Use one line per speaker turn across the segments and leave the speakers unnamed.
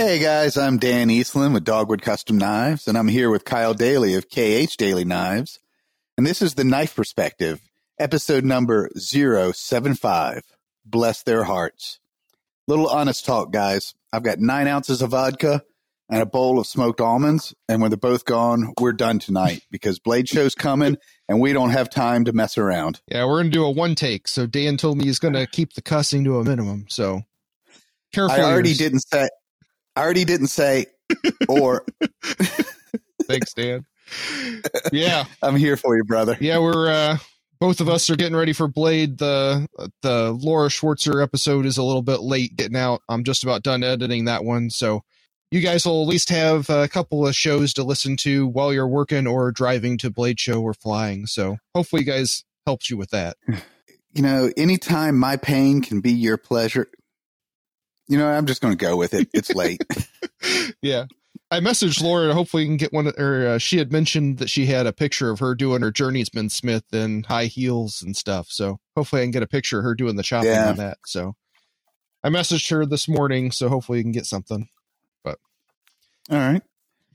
Hey guys, I'm Dan Eastland with Dogwood Custom Knives, and I'm here with Kyle Daly of KH Daly Knives. And this is the Knife Perspective, episode number 075. Bless their hearts. Little honest talk, guys. I've got nine ounces of vodka and a bowl of smoked almonds, and when they're both gone, we're done tonight because Blade Show's coming and we don't have time to mess around.
Yeah, we're gonna do a one take. So Dan told me he's gonna keep the cussing to a minimum. So careful.
I already didn't say, I already didn't say, or
Thanks, Dan. Yeah,
I'm here for you, brother.
yeah, we're uh both of us are getting ready for Blade. The the Laura Schwarzer episode is a little bit late getting out. I'm just about done editing that one, so you guys will at least have a couple of shows to listen to while you're working or driving to Blade Show or flying. So hopefully, you guys helps you with that.
you know, anytime my pain can be your pleasure, you know, I'm just going to go with it. It's late.
yeah. I messaged Laura. Hopefully, we can get one. Or uh, she had mentioned that she had a picture of her doing her journeyman Smith in high heels and stuff. So hopefully, I can get a picture of her doing the chopping
Yeah.
on that. So I messaged her this morning. So hopefully, we can get something.
But all right.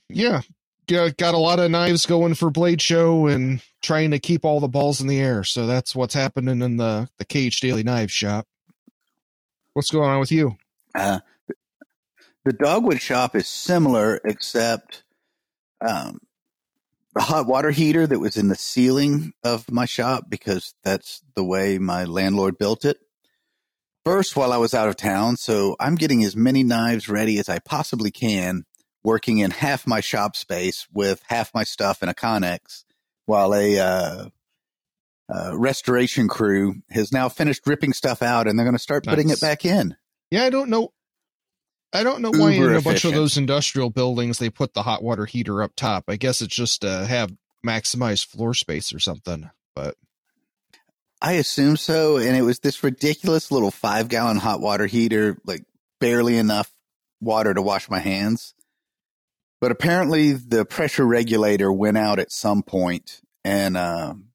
Yeah, yeah, got a lot of knives going for Blade Show and trying to keep all the balls in the air. So that's what's happening in the the KH Daly Knife shop. What's going on with you?
Uh, the dogwood shop is similar, except um, the hot water heater that was in the ceiling of my shop, because that's the way my landlord built it. First, while I was out of town, so I'm getting as many knives ready as I possibly can, working in half my shop space with half my stuff in a Connex, while a uh, uh, restoration crew has now finished ripping stuff out, and they're going to start putting it back in.
Yeah, I don't know. I don't know why in
Uber
a bunch of those industrial buildings they put the hot water heater up top. I guess it's just to have maximized floor space or something. But
I assume so. And it was this ridiculous little five gallon hot water heater, like barely enough water to wash my hands. But apparently the pressure regulator went out at some point and, um,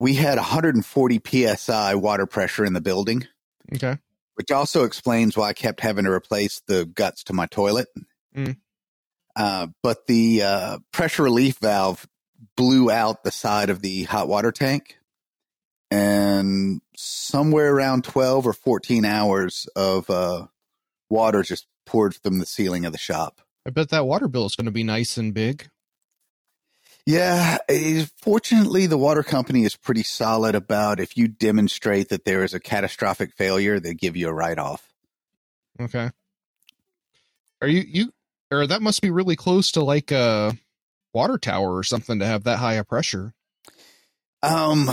we had 140 psi water pressure in the building,
okay,
which also explains why I kept having to replace the guts to my toilet.
Mm.
Uh, but the uh, pressure relief valve blew out the side of the hot water tank, and somewhere around 12 or 14 hours of uh, water just poured from the ceiling of the shop.
I bet that water bill is going to be nice and big.
Yeah, eh, fortunately, the water company is pretty solid about if you demonstrate that there is a catastrophic failure, they give you a write off.
Okay, are you you or that must be really close to like a water tower or something to have that high a pressure.
Um,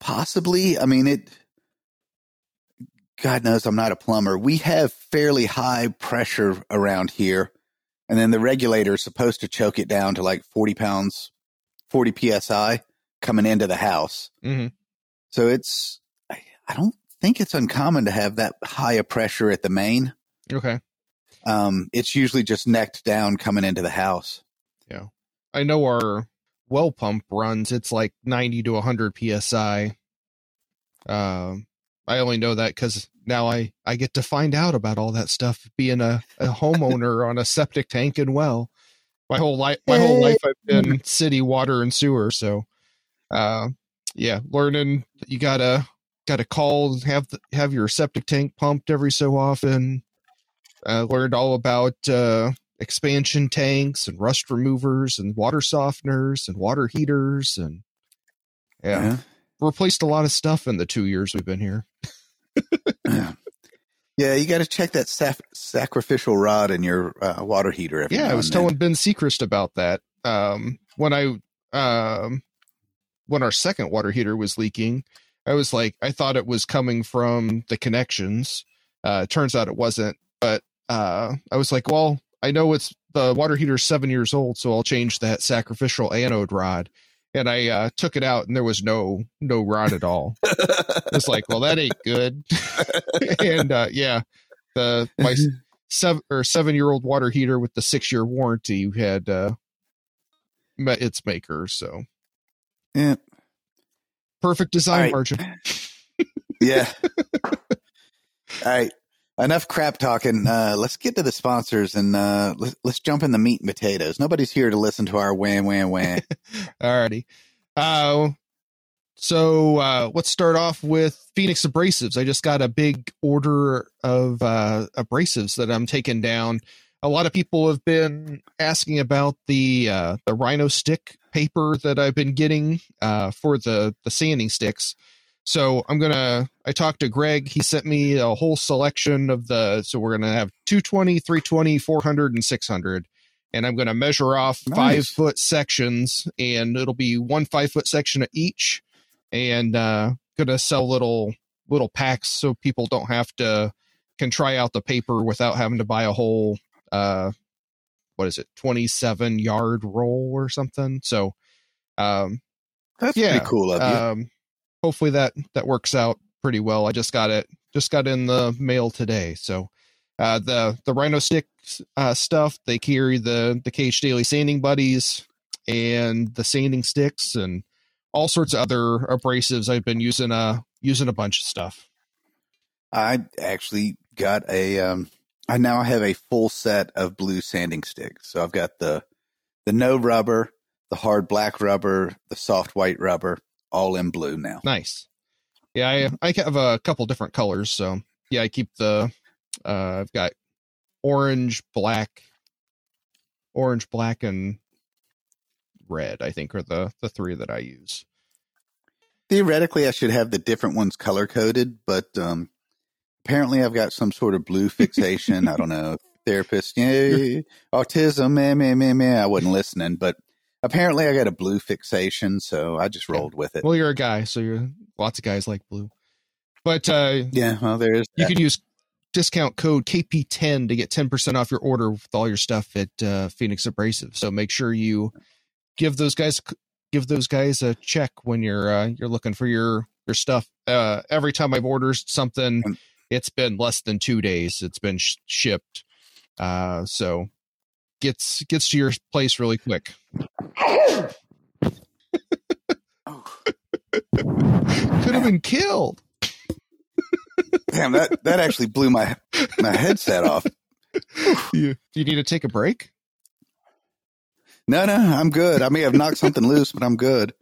possibly. I mean, it. God knows I'm not a plumber. We have fairly high pressure around here, and then the regulator is supposed to choke it down to like 40 pounds, 40 psi coming into the house.
hmm
So it's. I, I don't think it's uncommon to have that high a pressure at the main.
Okay,
Um, it's usually just necked down coming into the house. Yeah.
I know our well pump runs. It's like ninety to hundred psi. Um, I only know that because now I I get to find out about all that stuff. Being a, a homeowner on a septic tank and well, my whole life my whole life I've been city water and sewer. So, uh, yeah, learning you gotta gotta call have the, have your septic tank pumped every so often. Uh, learned all about uh, expansion tanks and rust removers and water softeners and water heaters and yeah,
Uh-huh.
Replaced a lot of stuff in the two years we've been here.
Yeah, you got to check that saf- sacrificial rod in your uh, water heater. Every
Yeah, I was telling Ben Sechrist about that. Um, when I um, when our second water heater was leaking, I was like, I thought it was coming from the connections. Uh, turns out it wasn't. But uh, I was like, well, I know it's the water heater's seven years old, so I'll change that sacrificial anode rod. And I uh, took it out, and there was no no rod at all. it's like, well, that ain't good. and uh, yeah, the my seven or seven year old water heater with the six year warranty had uh, met its maker. So
Yeah.
perfect design
right.
margin.
Yeah. All right. Enough crap talking. Uh, let's get to the sponsors and uh, let's, let's jump in the meat and potatoes. Nobody's here to listen to our wham, wham, wham.
Alrighty. Uh, so uh, let's start off with Phoenix Abrasives. I just got a big order of uh, abrasives that I'm taking down. A lot of people have been asking about the uh, the Rhino stick paper that I've been getting uh, for the the sanding sticks. So I'm gonna. I talked to Greg. He sent me a whole selection of the. So we're gonna have 220, 320, 400, and 600 and I'm going to measure off
Nice.
five foot sections, and it'll be one five foot section of each, and uh, going to sell little little packs so people don't have to can try out the paper without having to buy a whole uh, what is it, twenty seven yard roll or something. So, um,
That's
Yeah,
pretty cool of you.
um, hopefully that that works out pretty well. I just got it just got in the mail today. So uh, the the Rhino stick uh, stuff they carry the the KH Daly sanding buddies and the sanding sticks and all sorts of other abrasives. I've been using uh using a bunch of stuff.
I actually got a. Um, I now have a full set of blue sanding sticks. So I've got the the no rubber, the hard black rubber, the soft white rubber, all in blue now.
Nice. Yeah, I I have a couple different colors. So yeah, I keep the uh, I've got orange, black, orange, black, and red. I think are the the three that I use.
Theoretically, I should have the different ones color coded, but um, apparently, I've got some sort of blue fixation. I don't know, therapist, yay, autism, meh, meh, meh, meh. I wasn't listening, but apparently, I got a blue fixation, so I just rolled with it.
Well, you're a guy, so you're lots of guys like blue. But uh,
yeah, well, there is.
you
that.
can use discount code KP10 to get 10% off your order with all your stuff at uh, Phoenix Abrasive. So make sure you give those guys give those guys a check when you're uh, you're looking for your your stuff. Uh, every time I've ordered something, it's been less than two days. It's been sh- shipped, uh, so gets gets to your place really quick. Could have been killed.
Damn, that that actually blew my my headset off.
You, do you need to take a break?
No, no, I'm good. I may have knocked something loose, but I'm good.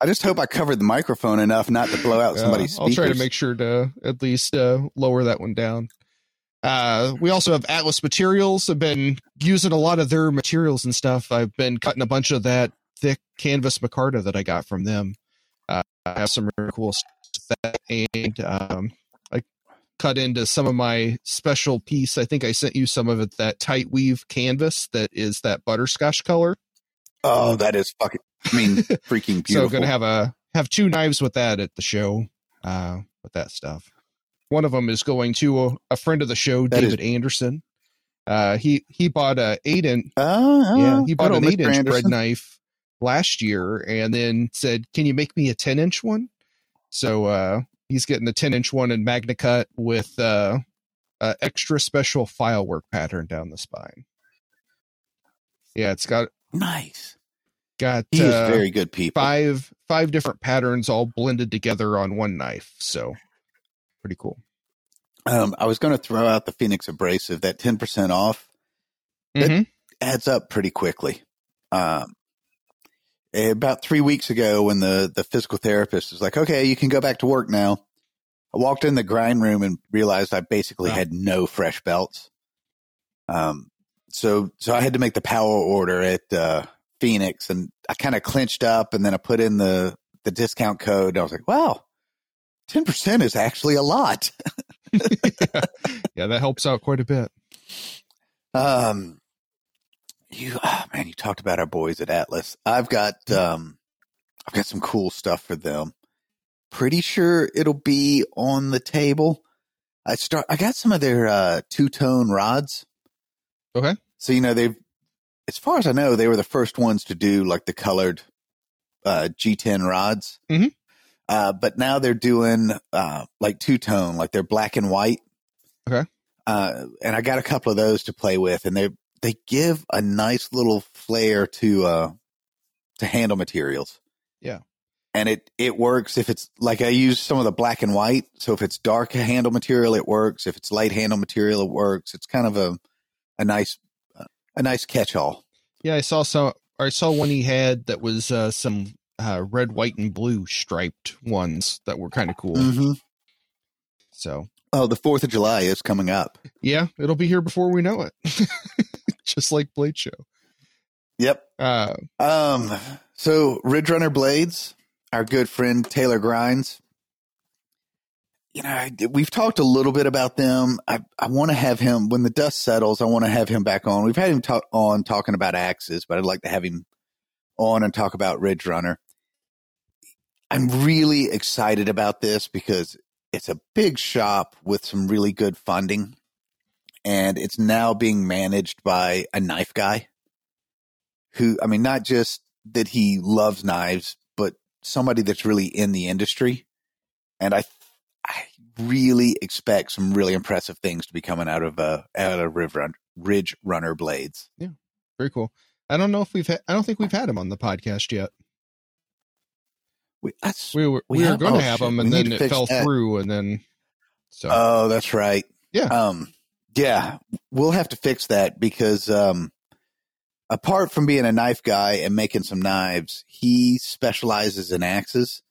I just hope I covered the microphone enough not to blow out somebody's
I'll
speakers.
try to make sure to at least uh, lower that one down. Uh, we also have Atlas Materials. I've been using a lot of their materials and stuff. I've been cutting a bunch of that thick canvas micarta that I got from them. Uh, I have some really cool stuff and um, I cut into some of my special piece. I think I sent you some of it. That tight weave canvas that is that butterscotch color.
oh, that is fucking. I mean, freaking beautiful.
So gonna have a have two knives with that at the show, uh, with that stuff. One of them is going to a, a friend of the show,
That is-
David Anderson. Uh, he he bought a eight inch
Oh,
yeah he bought an eight inch bread knife last year, and then said, "Can you make me a ten inch one?" So uh, he's getting the ten inch one in Magna Cut with uh, a extra special file work pattern down the spine. Yeah, it's got
Nice.
got
is
uh,
very good people.
five five different patterns all blended together on one knife. So pretty cool.
Um, I was going to throw out the Phoenix abrasive. That ten percent off It-
Mhm.
adds up pretty quickly. Um, about three weeks ago, when the the physical therapist was like, "Okay, you can go back to work now," I walked in the grind room and realized I basically
Wow.
had no fresh belts. Um, so so I had to make the power order at uh, Phoenix, and I kind of clinched up, and then I put in the the discount code. I was like, "Wow, ten percent is actually a lot."
yeah, that helps out quite a bit.
Um, You oh man, you talked about our boys at Atlas. I've got um I've got some cool stuff for them. Pretty sure it'll be on the table. I start I got some of their uh two tone rods.
Okay.
So you know they've as far as I know, they were the first ones to do like the colored uh G10 rods.
Mhm.
Uh but now they're doing uh like two tone, like they're black and white.
Okay.
Uh and I got a couple of those to play with and they they give a nice little flair to uh to handle materials.
Yeah.
And it it works if it's like I use some of the black and white. So if it's dark handle material, it works. If it's light handle material, it works. It's kind of a a nice a nice catch all.
Yeah, I saw some. I saw one he had that was uh, some uh, red, white, and blue striped ones that were kind of cool.
Mm-hmm.
So
Oh, the Fourth of July is coming up.
yeah, it'll be here before we know it. Just like Blade Show.
Yep.
Uh,
Um. So Ridge Runner Blades, our good friend Taylor Grinds. You know, I, we've talked a little bit about them. I I want to have him when the dust settles. I want to have him back on. We've had him talk on talking about axes, but I'd like to have him on and talk about Ridge Runner. I'm really excited about this because it's a big shop with some really good funding, and it's now being managed by a knife guy who, I mean, not just that he loves knives, but somebody that's really in the industry. And I, I really expect some really impressive things to be coming out of uh, out of Riv Run, Ridge Runner blades. Yeah.
Very cool. I don't know if we've. Ha- I don't think we've had him on the podcast yet.
We,
We were
We
we, were going to have him, and then it fell
that.
through, and then so
oh, that's right.
Yeah.
Um, yeah, we'll have to fix that because um, apart from being a knife guy and making some knives, he specializes in axes,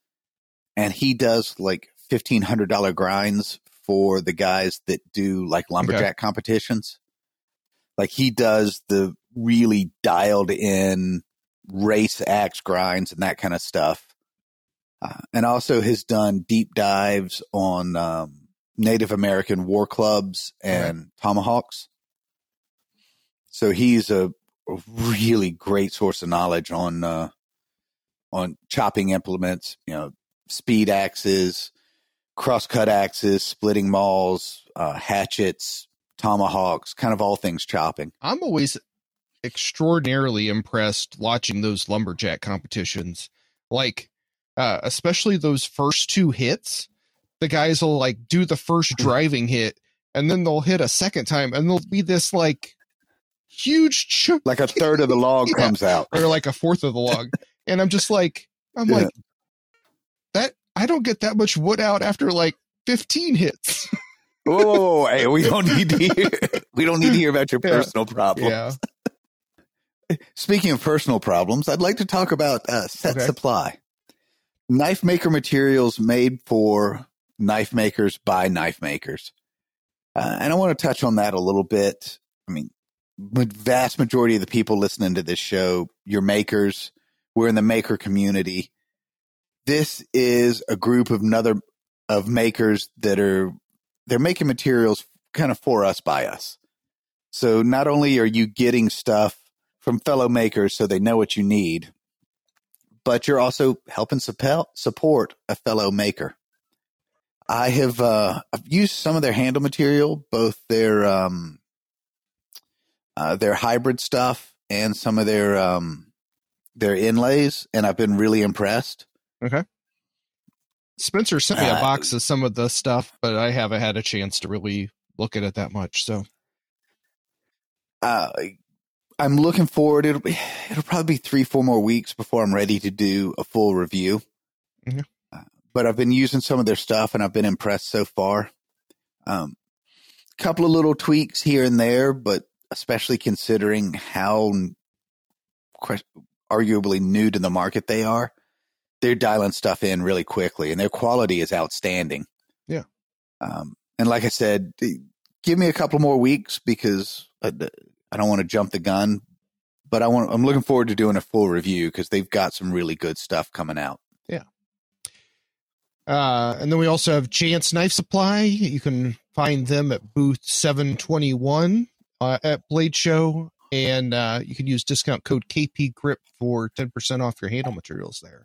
and he does like fifteen hundred dollar grinds for the guys that do like lumberjack competitions. Like he does the really dialed in race axe grinds and that kind of stuff. Uh, and also has done deep dives on um, Native American war clubs and tomahawks. So he's a, a really great source of knowledge on uh, on chopping implements, you know, speed axes, crosscut axes, splitting mauls, uh, hatchets, tomahawks, kind of all things chopping.
I'm always extraordinarily impressed watching those lumberjack competitions. Like, uh, especially those first two hits, the guys will like do the first
Hmm.
driving hit and then they'll hit a second time and there'll be this like huge chunk
Like a third of the log
Yeah.
comes out.
or like a fourth of the log. and I'm just like, I'm
Yeah.
like, that I don't get that much wood out after like 15 hits.
Whoa, whoa, whoa, hey, we don't need to hear. We don't need to hear about your
Yeah.
personal problems.
yeah.
Speaking of personal problems, I'd like to talk about uh, set
Okay.
supply. Knife maker materials made for knife makers by knife makers. Uh, and I want to touch on that a little bit. I mean, vast majority of the people listening to this show, you're makers. We're in the maker community. This is a group of another of makers that are they're making materials kind of for us by us. So not only are you getting stuff from fellow makers so they know what you need, but you're also helping support a fellow maker. I have uh, I've used some of their handle material, both their um, uh, their hybrid stuff and some of their um, their inlays, and I've been really impressed. Okay.
Spencer sent me a
Uh,
box of some of the stuff, but I haven't had a chance to really look at it that much. So
uh, I'm looking forward. It'll be it'll probably be three, four more weeks before I'm ready to do a full review.
Mhm.
Uh, but I've been using some of their stuff, and I've been impressed so far. Um, couple of little tweaks here and there, but especially considering how que- arguably new to the market they are, they're dialing stuff in really quickly, and their quality is outstanding.
Yeah.
Um, and like I said, give me a couple more weeks because I, I don't want to jump the gun, but I want. I'm looking forward to doing a full review because they've got some really good stuff coming out. Yeah.
Uh, and then we also have Jantz Knife Supply. You can find them at booth 721 uh, at Blade Show. and uh, you can use discount code KP Grip for ten percent off your handle materials there.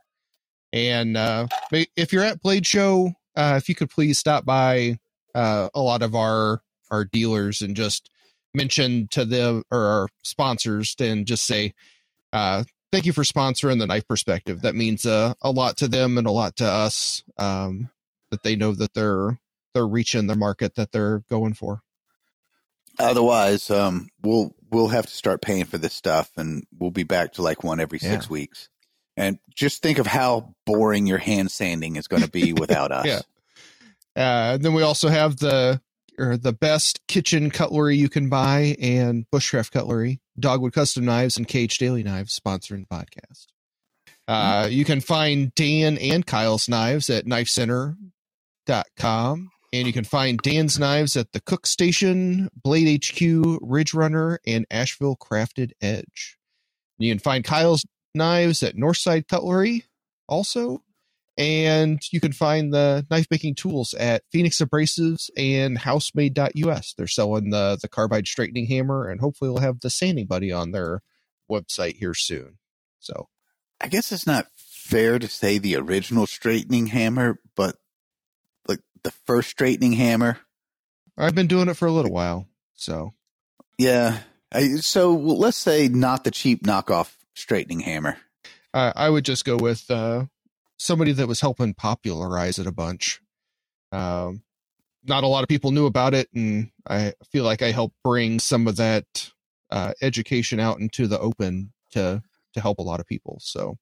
And uh, if you're at Blade Show, uh, if you could please stop by uh, a lot of our our dealers and just mention to them or our sponsors and just say uh, thank you for sponsoring the knife perspective. That means uh, a lot to them and a lot to us. Um, that they know that they're they're reaching the market that they're going for.
Otherwise, um, we'll we'll have to start paying for this stuff, and we'll be back to like one every six
Yeah.
weeks. And just think of how boring your hand sanding is going to be without us.
Yeah. Uh, then we also have the or the best kitchen cutlery you can buy and bushcraft cutlery, Dogwood Custom Knives, and KH Daly Knives sponsoring the podcast. Uh, you can find Dan and Kyle's knives at knifecenter.com. And you can find Dan's knives at the Cook Station, Blade HQ, Ridge Runner, and Asheville Crafted Edge. You can find Kyle's knives at Northside Cutlery also. And you can find the knife making tools at Phoenix Abrasives and housemade.us. They're selling the, the carbide straightening hammer, and hopefully we'll have the sanding buddy on their website here soon. So
I guess it's not fair to say the original straightening hammer, but like the first straightening hammer.
I've been doing it for a little while. So
Yeah. I, so let's say not the cheap knockoff straightening hammer.
I I would just go with uh, somebody that was helping popularize it a bunch. Um, not a lot of people knew about it, and I feel like I helped bring some of that uh, education out into the open to to help a lot of people. So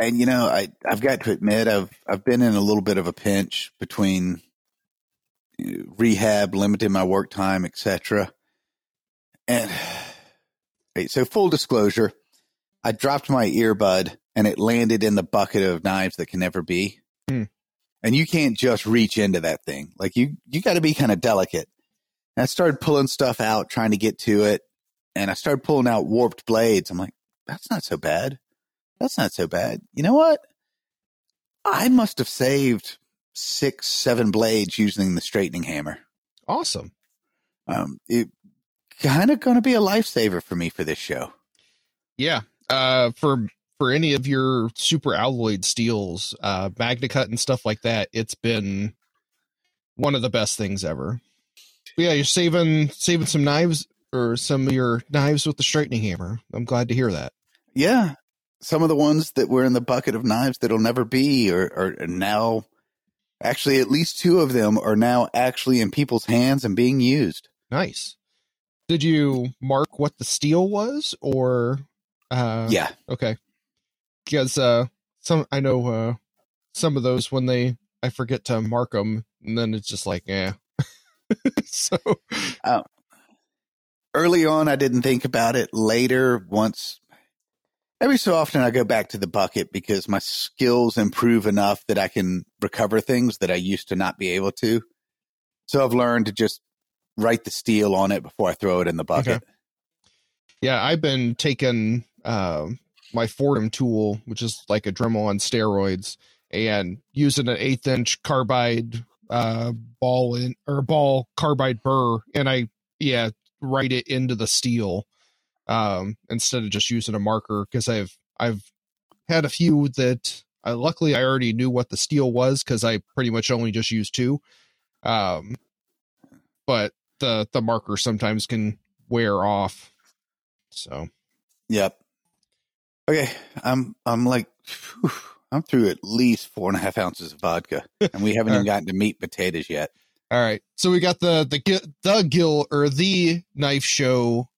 And you know, I I've got to admit I've I've been in a little bit of a pinch between rehab, limiting my work time, etc. And so full disclosure, I dropped my earbud and it landed in the bucket of knives that can never be.
Hmm.
And you can't just reach into that thing. Like you you got to be kind of delicate. And I started pulling stuff out, trying to get to it, and I started pulling out warped blades. I'm like, that's not so bad. That's not so bad. You know what? I must have saved six, seven blades using the straightening hammer.
awesome.
Um, it kind of going to be a lifesaver for me for this show.
Yeah. Uh, for for any of your super alloyed steels, uh, Magna Cut and stuff like that, it's been one of the best things ever. But yeah, you're saving saving some knives or some of your knives with the straightening hammer. I'm glad to hear that.
Yeah. Some of the ones that were in the bucket of knives that'll never be are, are now actually at least two of them are now actually in people's hands and being used.
Nice. Did you mark what the steel was or uh
yeah.
okay. Because uh some I know uh some of those when they I forget to mark them and then it's just like yeah. so
Early on, I didn't think about it. Later, once every so often, I go back to the bucket because my skills improve enough that I can recover things that I used to not be able to. So I've learned to just write the steel on it before I throw it in the bucket.
Yeah, I've been taking uh, my Foredom tool, which is like a Dremel on steroids, and using an eighth inch carbide uh, ball in or ball carbide burr, and I yeah write it into the steel um, instead of just using a marker because I've I've had a few that I, luckily I already knew what the steel was because I pretty much only just used two, um, but the the marker sometimes can wear off so
Yep. Okay, I'm I'm like whew, I'm through at least four and a half ounces of vodka, and we haven't even gotten to meat potatoes yet.
all right. So we got the the the Gill or the knife show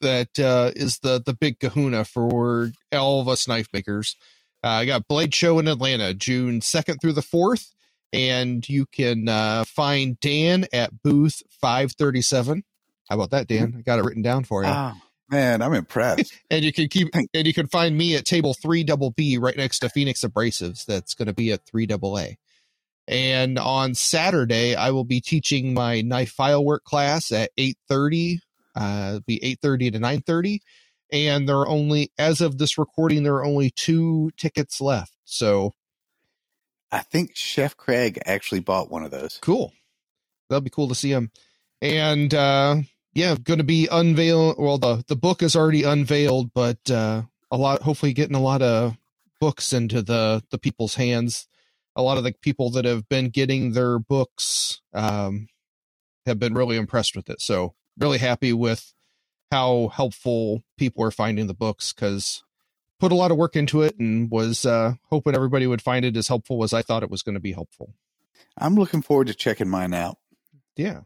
that uh, is the the big Kahuna for all of us knife makers. Uh, I got Blade Show in Atlanta, June second through the fourth, and you can uh, find Dan at booth five thirty seven. How about that, Dan? I got it written down for you.
Oh man, I'm impressed.
and you can keep and you can find me at table three double B right next to Phoenix Abrasives. That's going to be at three double A. And on Saturday, I will be teaching my knife file work class at eight thirty. Uh, be eight thirty to nine thirty, and there are only as of this recording, there are only two tickets left. So
I think Chef Craig actually bought one of those.
cool. That'll be cool to see him. And uh, yeah, going to be unveiled. Well, the the book is already unveiled, but uh, a lot. Hopefully, getting a lot of books into the the people's hands. A lot of the people that have been getting their books um, have been really impressed with it. So, really happy with how helpful people are finding the books because put a lot of work into it and was uh, hoping everybody would find it as helpful as I thought it was going to be helpful.
I'm looking forward to checking mine out.
Yeah.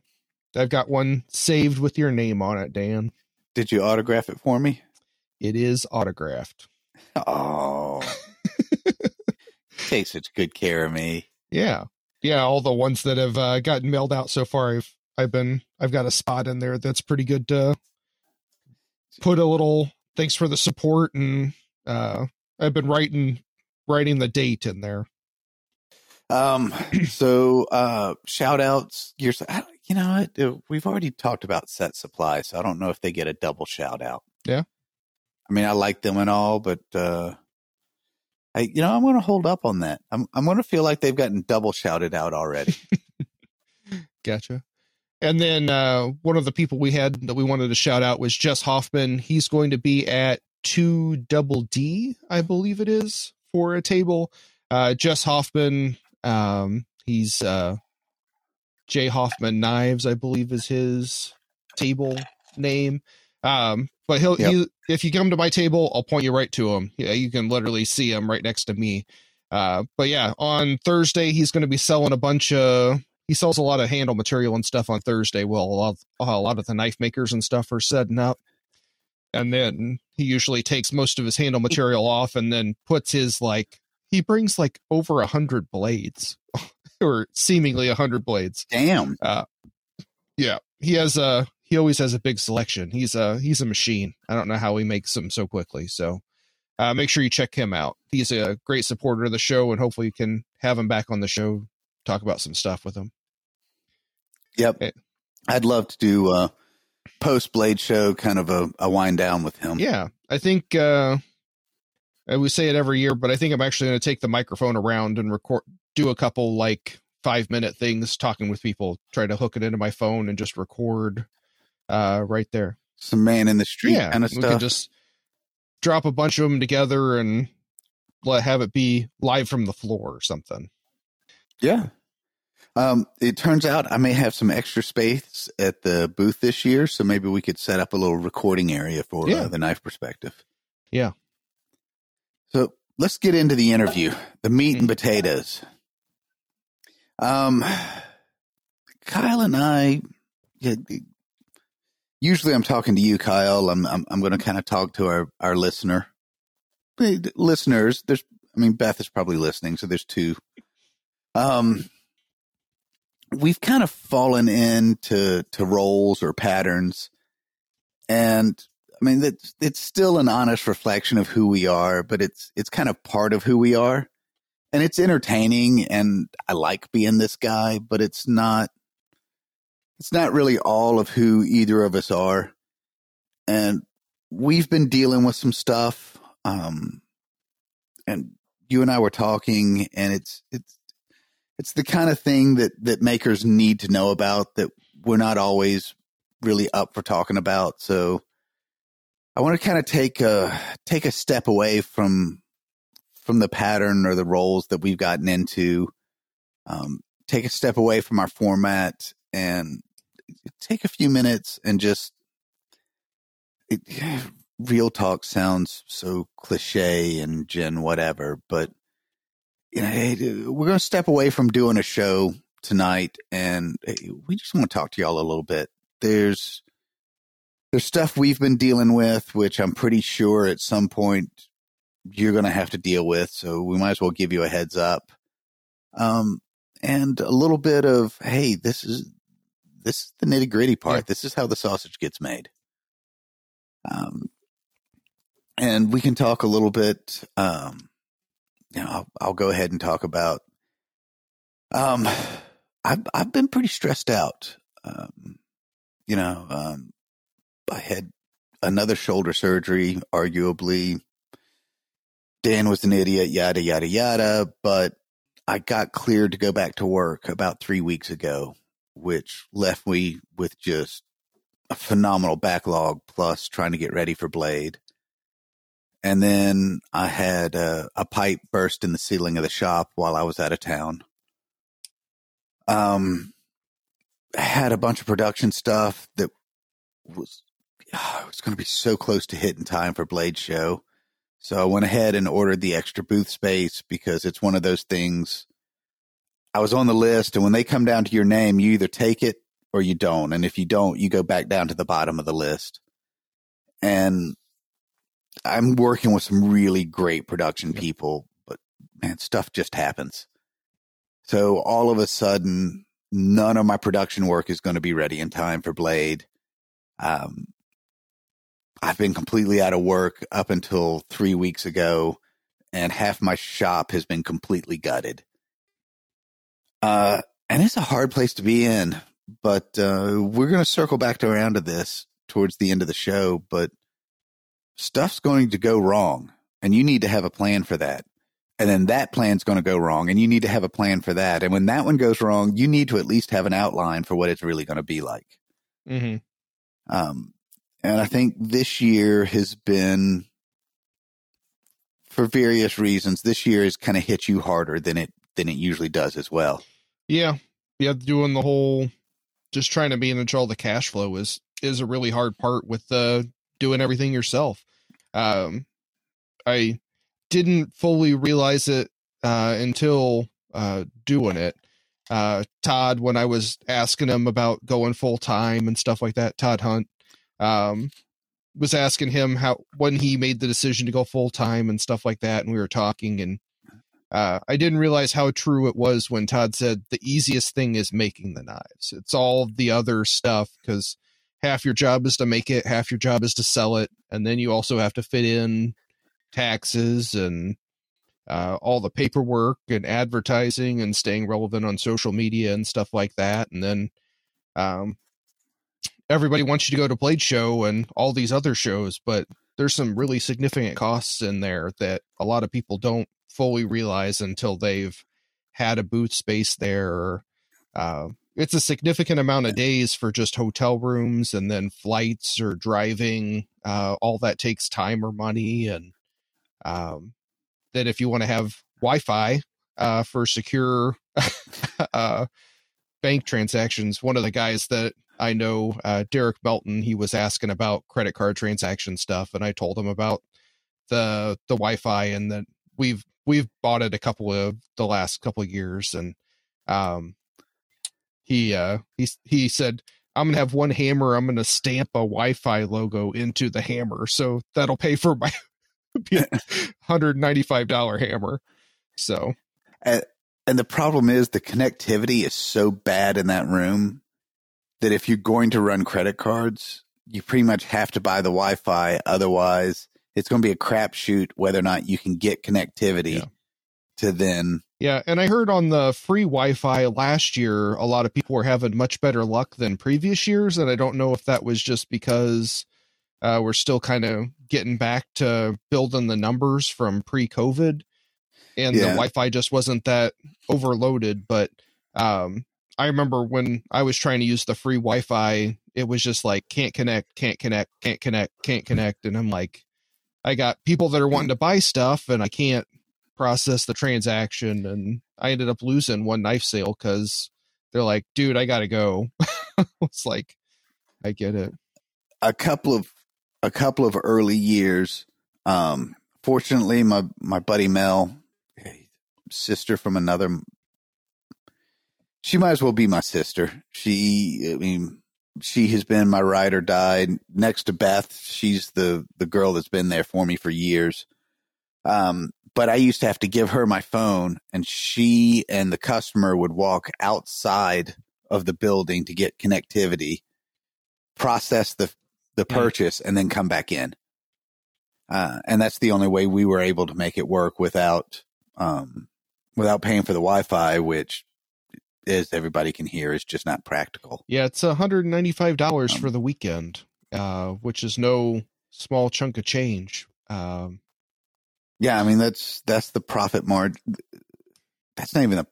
I've got one saved with your name on it, Dan.
Did you autograph it for me?
It is autographed.
Oh, take such good care of me.
Yeah. Yeah, all the ones that have uh, gotten mailed out so far, I've I've been I've got a spot in there that's pretty good to put a little thanks for the support and uh I've been writing writing the date in there.
Um, so uh, shout outs. You're, you know what? Uh, we've already talked about set supply, so I don't know if they get a double shout out.
Yeah.
I mean, I like them and all, but uh, I, you know, I'm going to hold up on that. I'm, I'm going to feel like they've gotten double shouted out already.
gotcha. And then uh, one of the people we had that we wanted to shout out was Jess Hoffman. He's going to be at two double D, I believe it is, for a table. Uh, Jess Hoffman, um, he's uh, Jay Hoffman Knives, I believe is his table name. Um, but he'll
Yep.
he, if you come to my table, I'll point you right to him. Yeah, you can literally see him right next to me. Uh, but yeah, on Thursday he's going to be selling a bunch of. He sells a lot of handle material and stuff on Thursday. Well, a lot, a lot of the knife makers and stuff are setting up, and then he usually takes most of his handle material off and then puts his like he brings like over a hundred blades, or seemingly a hundred blades.
Damn.
Yeah, he has a he always has a big selection. He's a he's a machine. I don't know how he makes them so quickly. So uh, make sure you check him out. He's a great supporter of the show, and hopefully you can have him back on the show, talk about some stuff with him.
Yep.
Eh.
I'd love to do a post Blade show, kind of a, a wind down with him.
Yeah, I think uh, I would say it every year, but I think I'm actually going to take the microphone around and record, do a couple like five minute things, talking with people, try to hook it into my phone and just record uh, right there.
Some man in the street
yeah,
kind of
we can just drop a bunch of them together and let have it be live from the floor or something.
Yeah. Um, it turns out I may have some extra space at the booth this year, so maybe we could set up a little recording area for
Yeah.
uh, the knife perspective.
Yeah.
Let's get into the interview, the meat and potatoes. Um, Kyle and I, yeah, usually I'm talking to you, Kyle. I'm I'm, I'm going to kind of talk to our our listener, listeners. There's, I mean, Beth is probably listening, so there's two. Um, we've kind of fallen into to roles or patterns, and I mean that's it's still an honest reflection of who we are, but it's it's kind of part of who we are, and it's entertaining, and I like being this guy, but it's not it's not really all of who either of us are, and we've been dealing with some stuff, um, and you and I were talking, and it's it's it's the kind of thing that that makers need to know about that we're not always really up for talking about. So I want to kind of take a take a step away from from the pattern or the roles that we've gotten into. Um, take a step away from our format and take a few minutes and just it, real talk sounds so cliche and gen whatever, but you know, hey, we're going to step away from doing a show tonight, and we just want to talk to y'all a little bit. There's there's stuff we've been dealing with, which I'm pretty sure at some point you're going to have to deal with. So we might as well give you a heads up, um, and a little bit of hey, this is this is the nitty gritty part.
Yeah.
This is how the sausage gets made. Um, and we can talk a little bit. Um, you know, I'll, I'll go ahead and talk about. Um, I've I've been pretty stressed out. Um, you know, um, I had another shoulder surgery. Arguably, Dan was an idiot. Yada yada yada. But I got cleared to go back to work about three weeks ago, which left me with just a phenomenal backlog plus trying to get ready for Blade. And then I had a, a pipe burst in the ceiling of the shop while I was out of town. Um, had a bunch of production stuff that was oh, it was going to be so close to hitting time for Blade Show. So I went ahead and ordered the extra booth space because it's one of those things. I was on the list, and when they come down to your name, you either take it or you don't. And if you don't, you go back down to the bottom of the list. And I'm working with some really great production people, but man, stuff just happens. So all of a sudden, none of my production work is going to be ready in time for Blade. Um, I've been completely out of work up until three weeks ago, and half my shop has been completely gutted. Uh, and it's a hard place to be in, but uh, we're going to circle back to around to this towards the end of the show. But stuff's going to go wrong, and you need to have a plan for that. And then that plan's going to go wrong, and you need to have a plan for that. And when that one goes wrong, you need to at least have an outline for what it's really going to be like.
Mm-hmm.
Um, and I think this year has been, for various reasons, this year has kind of hit you harder than it than it usually does as well.
Yeah, yeah, doing the whole, just trying to manage all the cash flow is is a really hard part with uh, doing everything yourself. Um, I didn't fully realize it uh, until uh, doing it. Uh, Todd, when I was asking him about going full time and stuff like that, Todd Hunt, um, was asking him how when he made the decision to go full time and stuff like that, and we were talking, and uh, I didn't realize how true it was when Todd said the easiest thing is making the knives. It's all the other stuff because half your job is to make it, half your job is to sell it, and then you also have to fit in taxes and uh, all the paperwork and advertising and staying relevant on social media and stuff like that. And then um, everybody wants you to go to Blade Show and all these other shows, but there's some really significant costs in there that a lot of people don't fully realize until they've had a booth space there. Uh, it's a significant amount of days for just hotel rooms and then flights or driving. Uh, all that takes time or money. And um, that if you want to have Wi Fi uh, for secure uh, bank transactions, one of the guys that I know uh, Derek Belton, He was asking about credit card transaction stuff, and I told him about the the Wi-Fi and that we've we've bought it a couple of the last couple of years, and um, he uh he he said I'm gonna have one hammer. I'm gonna stamp a Wi-Fi logo into the hammer, so that'll pay for my hundred ninety five dollar hammer. So,
and, and the problem is the connectivity is so bad in that room that if you're going to run credit cards, you pretty much have to buy the Wi-Fi. Otherwise, it's going to be a crapshoot whether or not you can get connectivity
Yeah.
to then.
Yeah, and I heard on the free Wi-Fi last year, a lot of people were having much better luck than previous years, and I don't know if that was just because uh, we're still kind of getting back to building the numbers from pre-COVID, and the Wi-Fi just wasn't that overloaded. But um, I remember when I was trying to use the free Wi-Fi, it was just like can't connect, can't connect, can't connect, can't connect, and I'm like, I got people that are wanting to buy stuff, and I can't process the transaction and I ended up losing one knife sale because they're like, dude, I gotta go. it's like, I get it.
a couple of a couple of early years. Um, fortunately, my my buddy Mel, sister from another, she might as well be my sister. She, I mean, she has been my ride or die. Next to Beth, she's the the girl that's been there for me for years. Um, but I used to have to give her my phone, and she and the customer would walk outside of the building to get connectivity, process the the
Mm.
purchase, and then come back in. Uh, and that's the only way we were able to make it work without um, without paying for the Wi-Fi, which, as everybody can hear, is just not practical.
Yeah, it's $195
Um,
for the weekend, uh, which is no small chunk of change. Um,
Yeah, I mean that's that's the profit margin. That's not even a.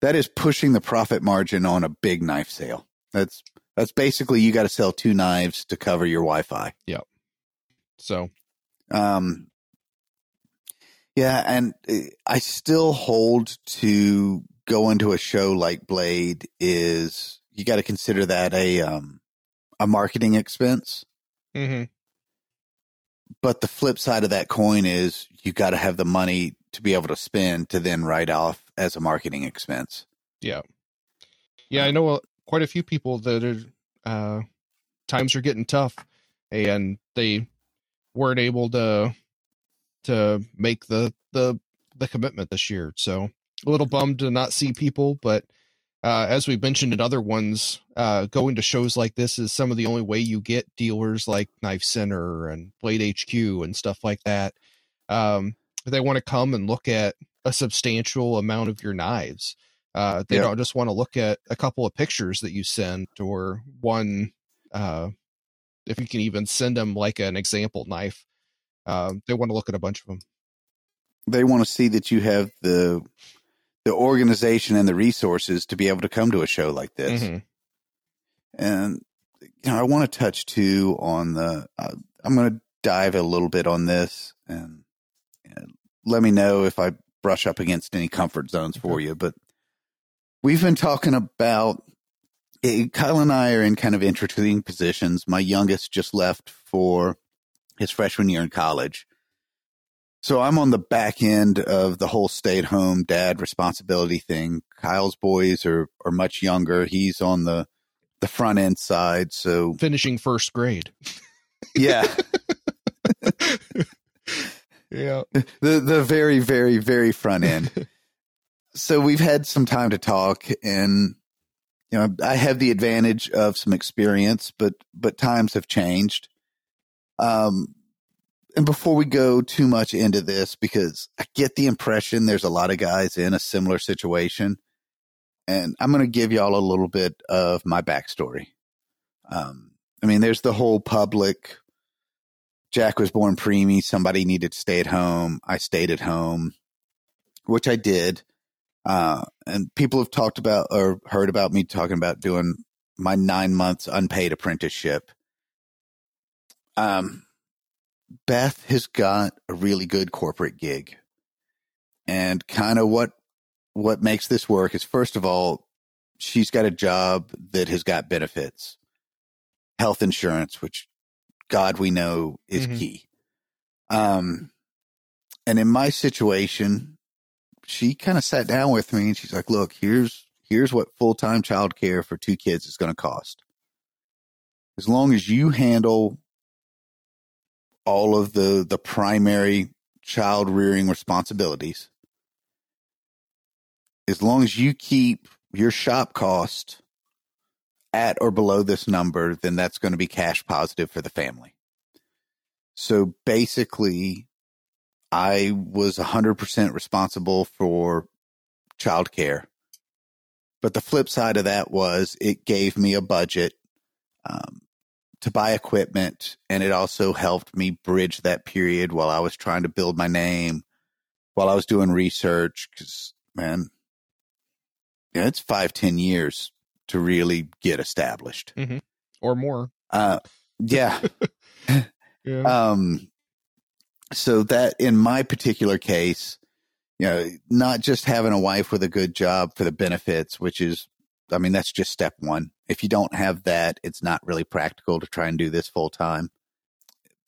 That is pushing the profit margin on a big knife sale. That's That's basically you got to sell two knives to cover your Wi-Fi. Yep.
So
Um, yeah, and uh, I still hold to going to a show like Blade is you got to consider that a um a marketing expense.
mhm.
But the flip side of that coin is you got to have the money to be able to spend to then write off as a marketing expense.
Yeah. Yeah, I know uh, quite a few people that are uh times are getting tough and they weren't able to to make the the the commitment this year. So a little bummed to not see people, but uh, as we mentioned in other ones, uh, going to shows like this is some of the only way you get dealers like Knife Center and Blade HQ and stuff like that. Um, they want to come and look at a substantial amount of your knives. Uh, they
Yeah.
don't just want to look at a couple of pictures that you send or one, uh, if you can even send them like an example knife. Uh, they want to look at a bunch of them.
They want to see that you have the the organization and the resources to be able to come to a show like this.
Mhm.
And you know, I want to touch too on the. Uh, I'm going to dive a little bit on this, and, and let me know if I brush up against any comfort zones for you. But we've been talking about. eh, Kyle and I are in kind of interesting positions. My youngest just left for his freshman year in college. So I'm on the back end of the whole stay at home dad responsibility thing. Kyle's boys are, are much younger. He's on the, the front end side. So
Finishing first grade.
yeah,
Yeah.
the, the very, very, very front end. so we've had some time to talk and, you know, I have the advantage of some experience, but, but times have changed. Um, and before we go too much into this, because I get the impression there's a lot of guys in a similar situation, and I'm going to give y'all a little bit of my backstory. Um, I mean, there's the whole public. Jack was born preemie. Somebody needed to stay at home. I stayed at home, which I did. Uh, and people have talked about or heard about me talking about doing my nine months unpaid apprenticeship. Um, Beth has got a really good corporate gig. And kind of what what makes this work is first of all, she's got a job that has got benefits. Health insurance, which God we know is
Mhm.
key. Um and in my situation, she kind of sat down with me and she's like, "Look, here's here's what full-time childcare for two kids is going to cost. As long as you handle all of the the primary child rearing responsibilities. As long as you keep your shop cost at or below this number then that's going to be cash positive for the family. So basically i was 100% responsible for childcare. But the flip side of that was it gave me a budget um, to buy equipment and it also helped me bridge that period while I was trying to build my name while I was doing research because man yeah it's five ten years to really get established
Or more.
uh yeah
Yeah.
um so that in my particular case you know not just having a wife with a good job for the benefits which is i mean that's just step one if you don't have that it's not really practical to try and do this full time.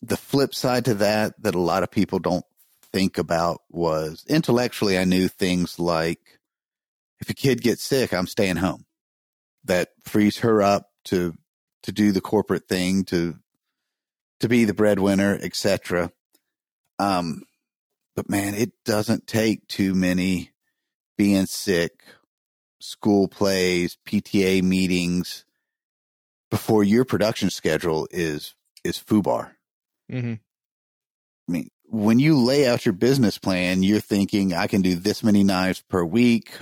The flip side to that that a lot of people don't think about was intellectually i knew things like if a kid gets sick i'm staying home. That frees her up to to do the corporate thing to to be the breadwinner etc um but man it doesn't take too many being sick school plays pta meetings before your production schedule is is foobar
hmm
I mean, when you lay out your business plan, you're thinking, I can do this many knives per week,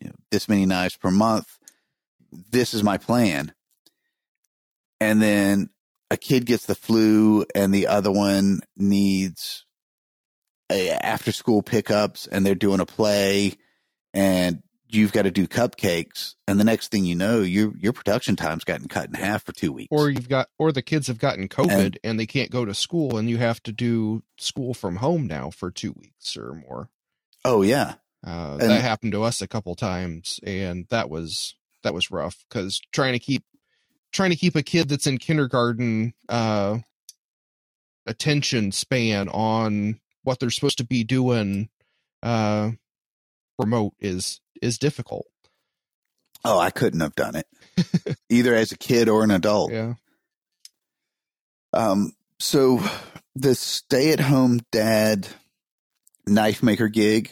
you know, this many knives per month. This is my plan. And then a kid gets the flu and the other one needs a after school pickups and they're doing a play and you've got to do cupcakes, and the next thing you know, your your production time's gotten cut in half for two weeks.
Or you've got, or the kids have gotten COVID and, and they can't go to school, and you have to do school from home now for two weeks or more.
Oh yeah,
uh, that happened to us a couple times, and that was that was rough because trying to keep trying to keep a kid that's in kindergarten uh, attention span on what they're supposed to be doing uh, remote is is difficult.
Oh, I couldn't have done it either as a kid or an adult.
Yeah.
Um. So the stay-at-home dad knife maker gig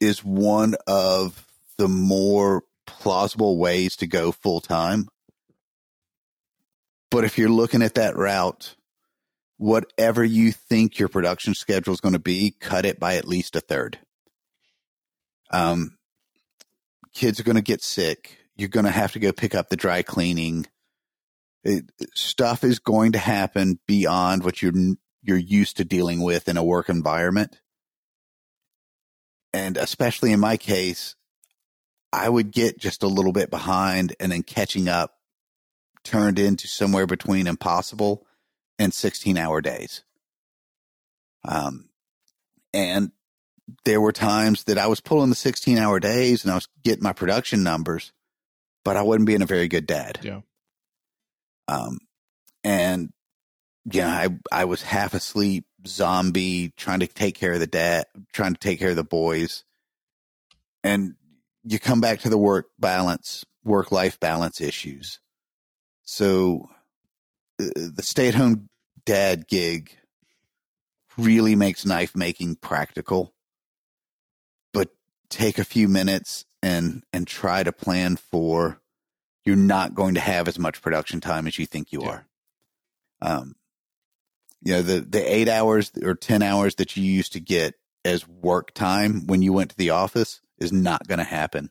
is one of the more plausible ways to go full time. But if you're looking at that route, whatever you think your production schedule is going to be, cut it by at least a third. Um, kids are going to get sick. You're going to have to go pick up the dry cleaning. It, stuff is going to happen beyond what you're you're used to dealing with in a work environment. And especially in my case, I would get just a little bit behind and then catching up turned into somewhere between impossible and 16 hour days. Um, and there were times that I was pulling the 16 hour days and I was getting my production numbers, but I wasn't being a very good dad.
Yeah.
Um, and yeah, I, I was half asleep, zombie, trying to take care of the dad, trying to take care of the boys. And you come back to the work balance, work life balance issues. So uh, the stay at home dad gig really makes knife making practical. Take a few minutes and and try to plan for you're not going to have as much production time as you think you yeah. are. Um, you know the the eight hours or ten hours that you used to get as work time when you went to the office is not going to happen.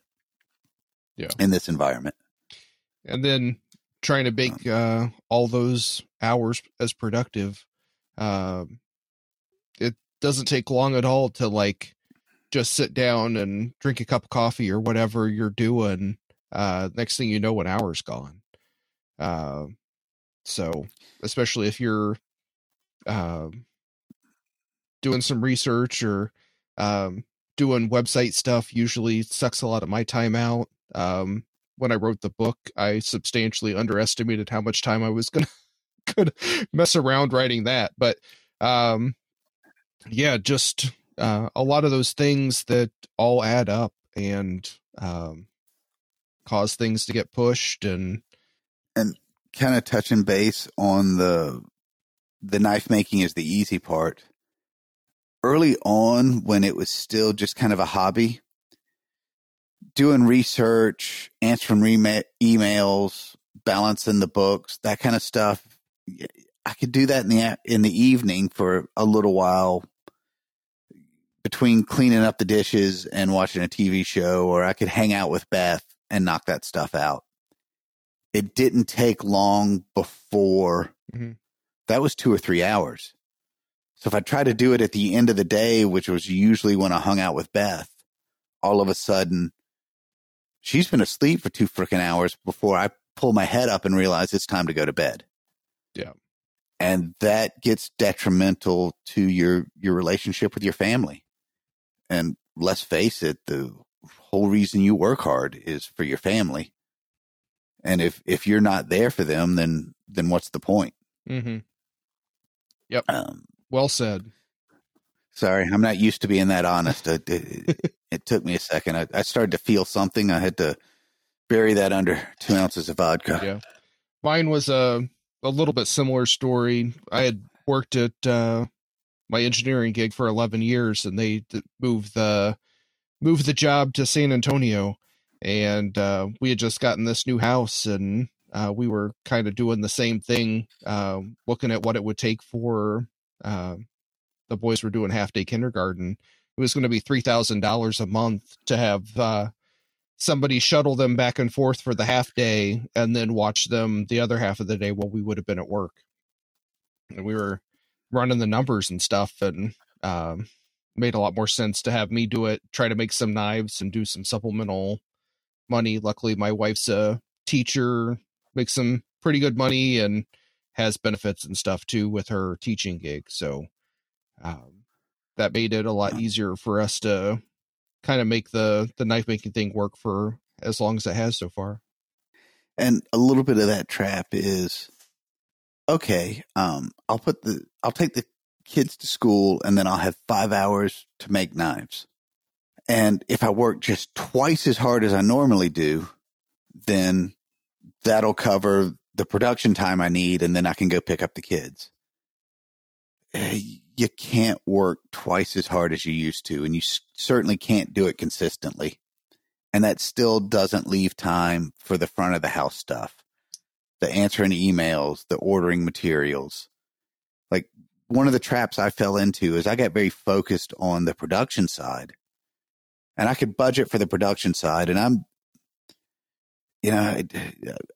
Yeah.
In this environment.
And then trying to make uh, all those hours as productive. Uh, it doesn't take long at all to like just sit down and drink a cup of coffee or whatever you're doing. Uh, next thing you know, an hour's gone. Uh, so especially if you're uh, doing some research or um, doing website stuff usually sucks a lot of my time out. Um, when I wrote the book, I substantially underestimated how much time I was gonna could mess around writing that. But um, yeah, just uh, a lot of those things that all add up and um, cause things to get pushed and
and kind of touching base on the the knife making is the easy part early on when it was still just kind of a hobby, doing research, answering re- emails, balancing the books, that kind of stuff. I could do that in the in the evening for a little while between cleaning up the dishes and watching a TV show, or I could hang out with Beth and knock that stuff out. It didn't take long before mm-hmm. that was two or three hours. So if I try to do it at the end of the day, which was usually when I hung out with Beth, all of a sudden she's been asleep for two freaking hours before I pull my head up and realize it's time to go to bed.
Yeah.
And that gets detrimental to your your relationship with your family. And let's face it, the whole reason you work hard is for your family. And if if you're not there for them, then then what's the point?
Mm-hmm. Yep. Um, well said.
Sorry, I'm not used to being that honest. It, it, it took me a second. I, I, started to feel something. I had to bury that under two ounces of vodka.
Yeah, mine was a a little bit similar story. I had worked at uh, my engineering gig for 11 years, and they moved the moved the job to San Antonio, and uh, we had just gotten this new house, and uh, we were kind of doing the same thing, uh, looking at what it would take for uh, the boys were doing half day kindergarten. It was going to be three thousand dollars a month to have uh, somebody shuttle them back and forth for the half day, and then watch them the other half of the day while we would have been at work. And we were running the numbers and stuff, and um, made a lot more sense to have me do it, try to make some knives and do some supplemental money. Luckily, my wife's a teacher, makes some pretty good money and has benefits and stuff too with her teaching gig. So um, that made it a lot easier for us to kind of make the the knife making thing work for as long as it has so far.
And a little bit of that trap is okay, um, I'll put the I'll take the kids to school and then I'll have five hours to make knives. And if I work just twice as hard as I normally do, then that'll cover the production time I need and then I can go pick up the kids. Eh, you can't work twice as hard as you used to, and you certainly can't do it consistently. And that still doesn't leave time for the front of the house stuff the answering emails, the ordering materials. Like one of the traps I fell into is I got very focused on the production side. And I could budget for the production side. And I'm, you know, I,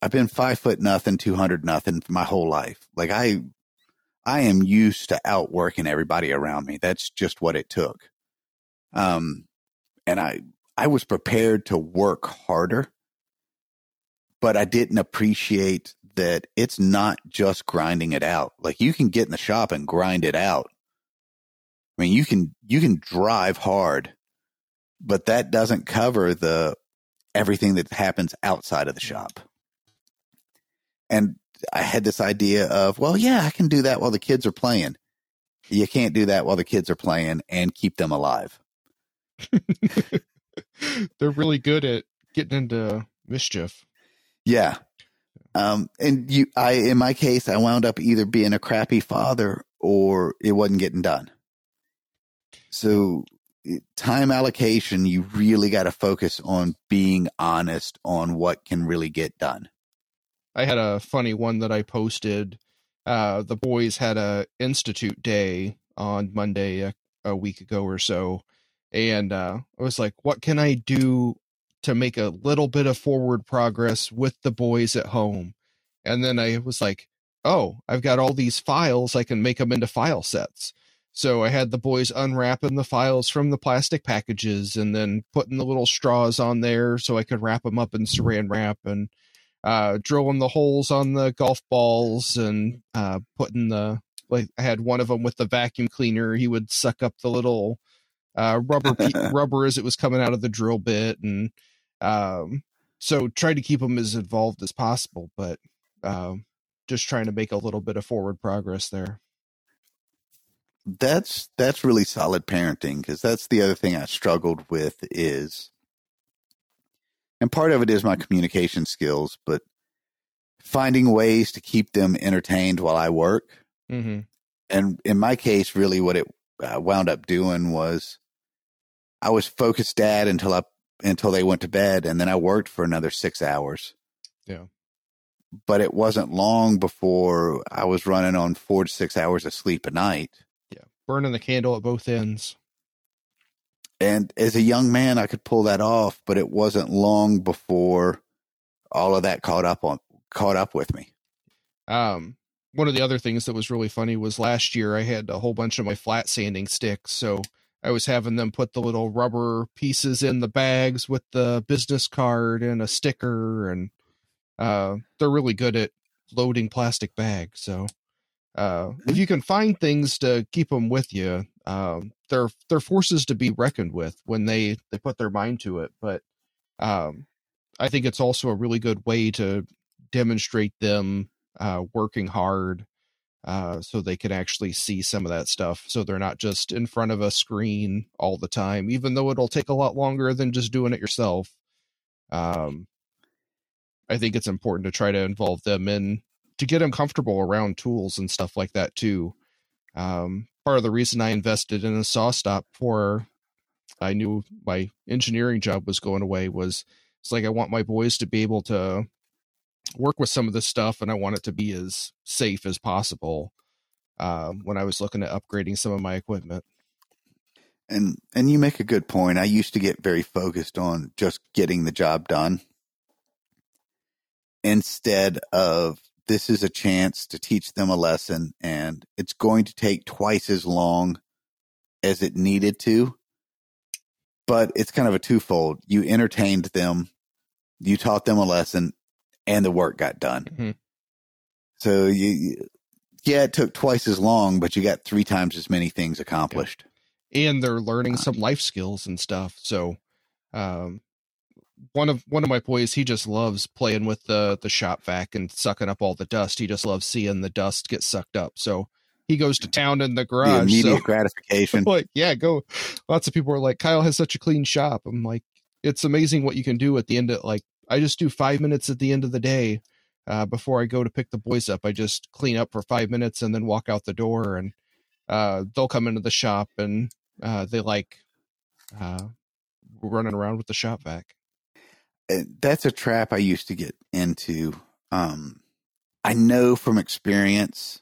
I've been five foot nothing, 200 nothing for my whole life. Like I, I am used to outworking everybody around me. That's just what it took. Um, and I, I was prepared to work harder but I didn't appreciate that it's not just grinding it out. Like you can get in the shop and grind it out. I mean, you can you can drive hard, but that doesn't cover the everything that happens outside of the mm. shop. And I had this idea of, well, yeah, I can do that while the kids are playing. You can't do that while the kids are playing and keep them alive.
They're really good at getting into mischief.
Yeah. Um, and you, I, in my case, I wound up either being a crappy father or it wasn't getting done. So time allocation, you really got to focus on being honest on what can really get done.
I had a funny one that I posted. Uh, the boys had a institute day on Monday a, a week ago or so, and uh, I was like, "What can I do to make a little bit of forward progress with the boys at home. And then I was like, oh, I've got all these files. I can make them into file sets. So I had the boys unwrapping the files from the plastic packages and then putting the little straws on there so I could wrap them up in saran wrap and uh, drilling the holes on the golf balls and uh, putting the like I had one of them with the vacuum cleaner. He would suck up the little uh, rubber rubber as it was coming out of the drill bit and um, so try to keep them as involved as possible, but um, just trying to make a little bit of forward progress there.
That's that's really solid parenting because that's the other thing I struggled with is, and part of it is my communication skills, but finding ways to keep them entertained while I work. Mm-hmm. And in my case, really, what it uh, wound up doing was I was focused dad until I until they went to bed, and then I worked for another six hours.
Yeah.
But it wasn't long before I was running on four to six hours of sleep a night.
Yeah. Burning the candle at both ends.
And as a young man, I could pull that off, but it wasn't long before all of that caught up on caught up with me.
Um, one of the other things that was really funny was last year I had a whole bunch of my flat sanding sticks, so I was having them put the little rubber pieces in the bags with the business card and a sticker, and uh, they're really good at loading plastic bags. So uh, if mm-hmm. you can find things to keep them with you, um, they're they're forces to be reckoned with when they they put their mind to it. But um, I think it's also a really good way to demonstrate them uh, working hard uh, so they can actually see some of that stuff. So they're not just in front of a screen all the time, even though it'll take a lot longer than just doing it yourself. Um, I think it's important to try to involve them in to get them comfortable around tools and stuff like that too. Um, part of the reason I invested in a SawStop for I knew my engineering job was going away was it's like I want my boys to be able to work with some of this stuff and I want it to be as safe as possible um, when I was looking at upgrading some of my equipment.
And and you make a good point. I used to get very focused on just getting the job done instead of this is a chance to teach them a lesson and it's going to take twice as long as it needed to, but it's kind of a twofold. You entertained them, you taught them a lesson, and the work got done.
Mhm.
So you, yeah, it took twice as long, but you got three times as many things accomplished.
and they're learning
Uh,
some life skills and stuff. So, um, one of one of my boys, he just loves playing with the the shop vac and sucking up all the dust. He just loves seeing the dust get sucked up. So he goes to town in the
The
garage.
immediate
So
gratification.
like, yeah, go. Lots of people are like, Kyle has such a clean shop. I'm like, it's amazing what you can do at the end of like. I just do five minutes at the end of the day. Uh, before I go to pick the boys up, I just clean up for five minutes and then walk out the door and uh, they'll come into the shop and uh, they like uh, running around with the shop vac.
And that's a trap I used to get into. Um, I know from experience,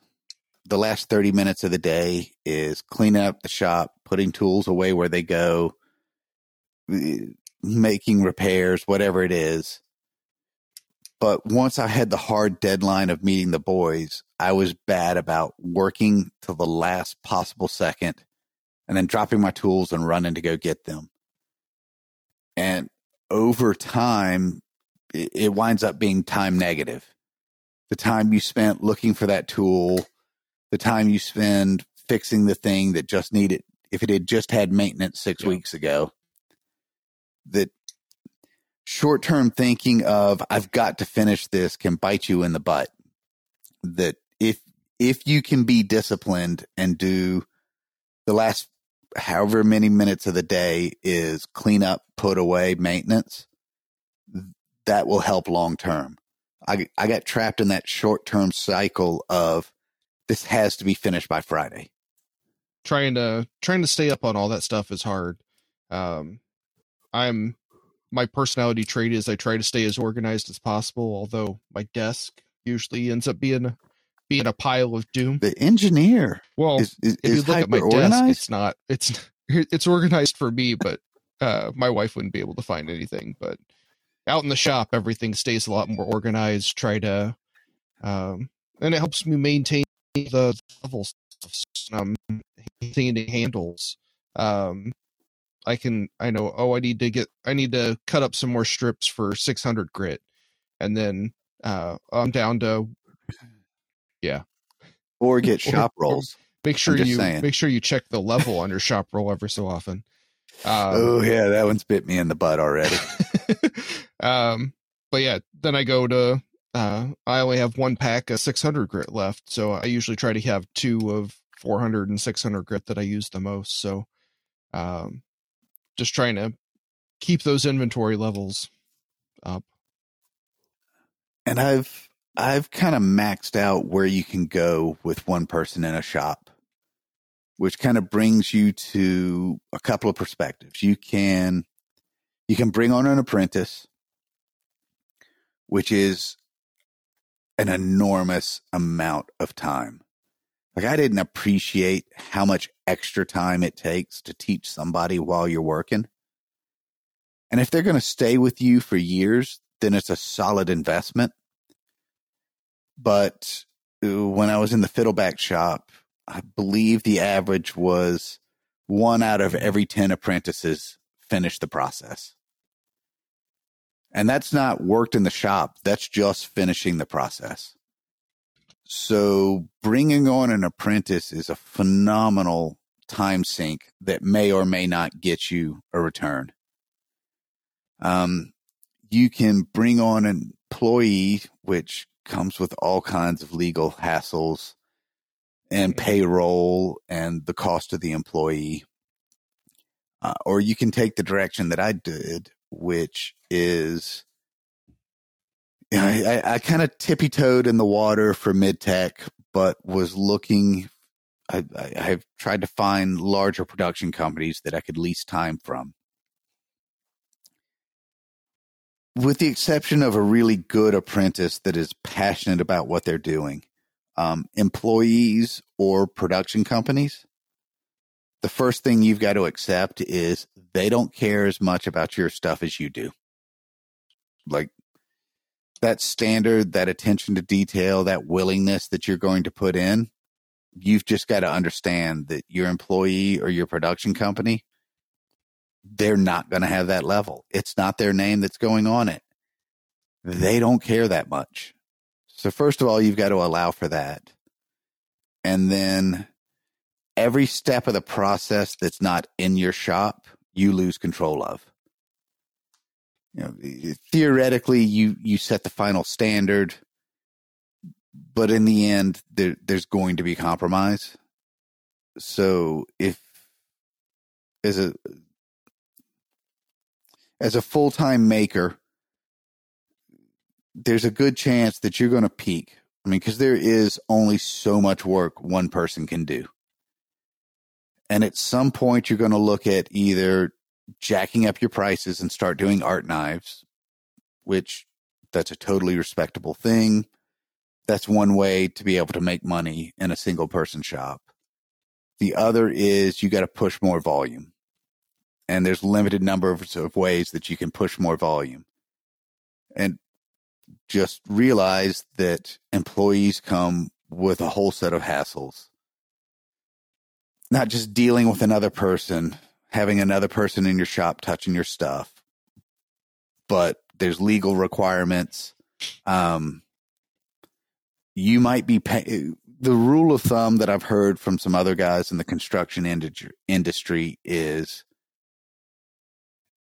the last 30 minutes of the day is cleaning up the shop, putting tools away where they go, eh, making repairs, whatever it is. But once I had the hard deadline of meeting the boys, I was bad about working till the last possible second and then dropping my tools and running to go get them. And over time, it, winds up being time negative. The time you spent looking for that tool, the time you spend fixing the thing that just needed, if it had just had maintenance six
Yeah.
weeks ago, that short term thinking of, I've got to finish this can bite you in the butt. That if, if you can be disciplined and do the last however many minutes of the day is clean up, put away, maintenance, that will help long term. I I got trapped in that short term cycle of this has to be finished by Friday.
Trying to trying to stay up on all that stuff is hard. Um, I'm my personality trait is I try to stay as organized as possible. Although my desk usually ends up being being a pile of doom.
The engineer
Well,
is is,
if you look at my desk, it's not. It's it's organized for me, but uh, my wife wouldn't be able to find anything. But out in the shop, everything stays a lot more organized. Try to, um, and it helps me maintain the levels. Um, maintaining the handles. Um, I can. I know. Oh, I need to get. I need to cut up some more strips for 600 grit, and then uh, I'm down to yeah,
or get shop
or-
rolls.
make sure you
saying.
make sure you check the level on your shop roll every so often. Um,
oh yeah, that one's bit me in the butt already.
um, but yeah, then I go to. Uh, I only have one pack of 600 grit left, so I usually try to have two of 400 and 600 grit that I use the most. So, um, just trying to keep those inventory levels up.
and I've I've kind of maxed out where you can go with one person in a shop, which kind of brings you to a couple of perspectives. You can you can bring on an apprentice, which is an enormous amount of time. Like I didn't appreciate how much extra time it takes to teach somebody while you're working. And if they're going to stay with you for years, then it's a solid investment. But uh, when I was in the fiddleback shop, I believe the average was one out of every 10 apprentices finished the process. And that's not worked in the shop. That's just finishing the process. So bringing on an apprentice is a phenomenal time sink that may or may not get you a return. Um, you can bring on an employee, which comes with all kinds of legal hassles and payroll and the cost of the employee. Uh, or you can take the direction that I did, which is I, I, I kind of tippy toed in the water for mid tech, but was looking. I, I, I've tried to find larger production companies that I could lease time from. With the exception of a really good apprentice that is passionate about what they're doing, um, employees or production companies, the first thing you've got to accept is they don't care as much about your stuff as you do. Like that standard, that attention to detail, that willingness that you're going to put in, you've just got to understand that your employee or your production company, they're not going to have that level. It's not their name that's going on it. They don't care that much. So, first of all, you've got to allow for that. And then every step of the process that's not in your shop, you lose control of. You know, theoretically, you, you set the final standard but in the end, there, there's going to be compromise. So if as a as a full time maker, there's a good chance that you're going to peak. I mean, because there is only so much work one person can do. And at some point, you're going to look at either jacking up your prices and start doing art knives, which that's a totally respectable thing that's one way to be able to make money in a single person shop. The other is you got to push more volume. And there's limited number of ways that you can push more volume. And just realize that employees come with a whole set of hassles. Not just dealing with another person, having another person in your shop touching your stuff, but there's legal requirements. Um, you might be pay- the rule of thumb that I've heard from some other guys in the construction industry is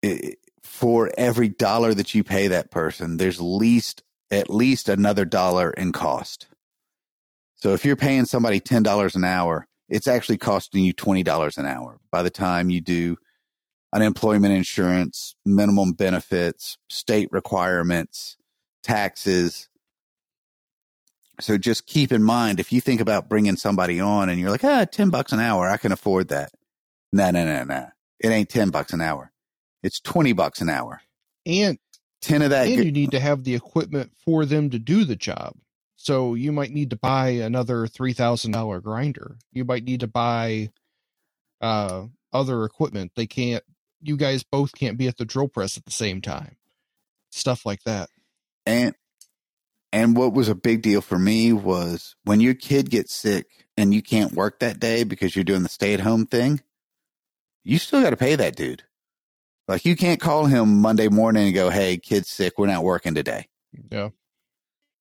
it, for every dollar that you pay that person, there's least at least another dollar in cost. So if you're paying somebody ten dollars an hour, it's actually costing you twenty dollars an hour by the time you do unemployment insurance, minimum benefits, state requirements, taxes, so just keep in mind if you think about bringing somebody on and you're like, ah, 10 bucks an hour, I can afford that. No, no, no, no. It ain't 10 bucks an hour. It's 20 bucks an hour.
And
10 of that.
And you need to have the equipment for them to do the job. So you might need to buy another $3,000 grinder. You might need to buy uh, other equipment. They can't, you guys both can't be at the drill press at the same time. Stuff like that.
And and what was a big deal for me was when your kid gets sick and you can't work that day because you're doing the stay at home thing, you still got to pay that dude. Like you can't call him Monday morning and go, Hey, kid's sick. We're not working today.
Yeah.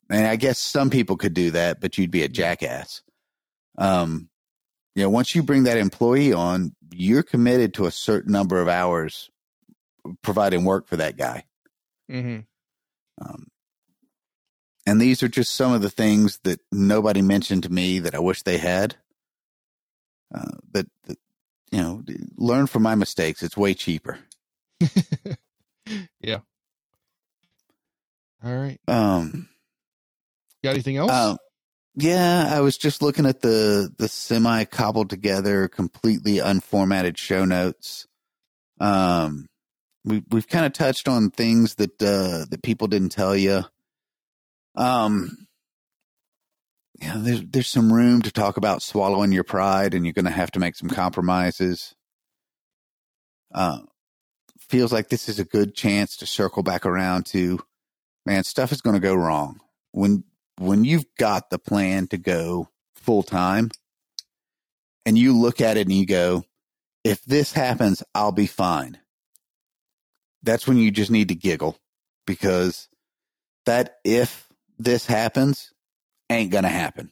And I guess some people could do that, but you'd be a jackass. Um, you know, once you bring that employee on, you're committed to a certain number of hours providing work for that guy.
Mm-hmm.
Um, and these are just some of the things that nobody mentioned to me that I wish they had. Uh, that, that, you know, learn from my mistakes. It's way cheaper.
yeah. All right.
Um,
got anything else?
Um, yeah, I was just looking at the the semi cobbled together, completely unformatted show notes. Um, we we've kind of touched on things that uh, that people didn't tell you. Um, yeah, there's there's some room to talk about swallowing your pride, and you're going to have to make some compromises. Uh, feels like this is a good chance to circle back around to, man, stuff is going to go wrong when when you've got the plan to go full time, and you look at it and you go, if this happens, I'll be fine. That's when you just need to giggle because that if this happens ain't going to happen.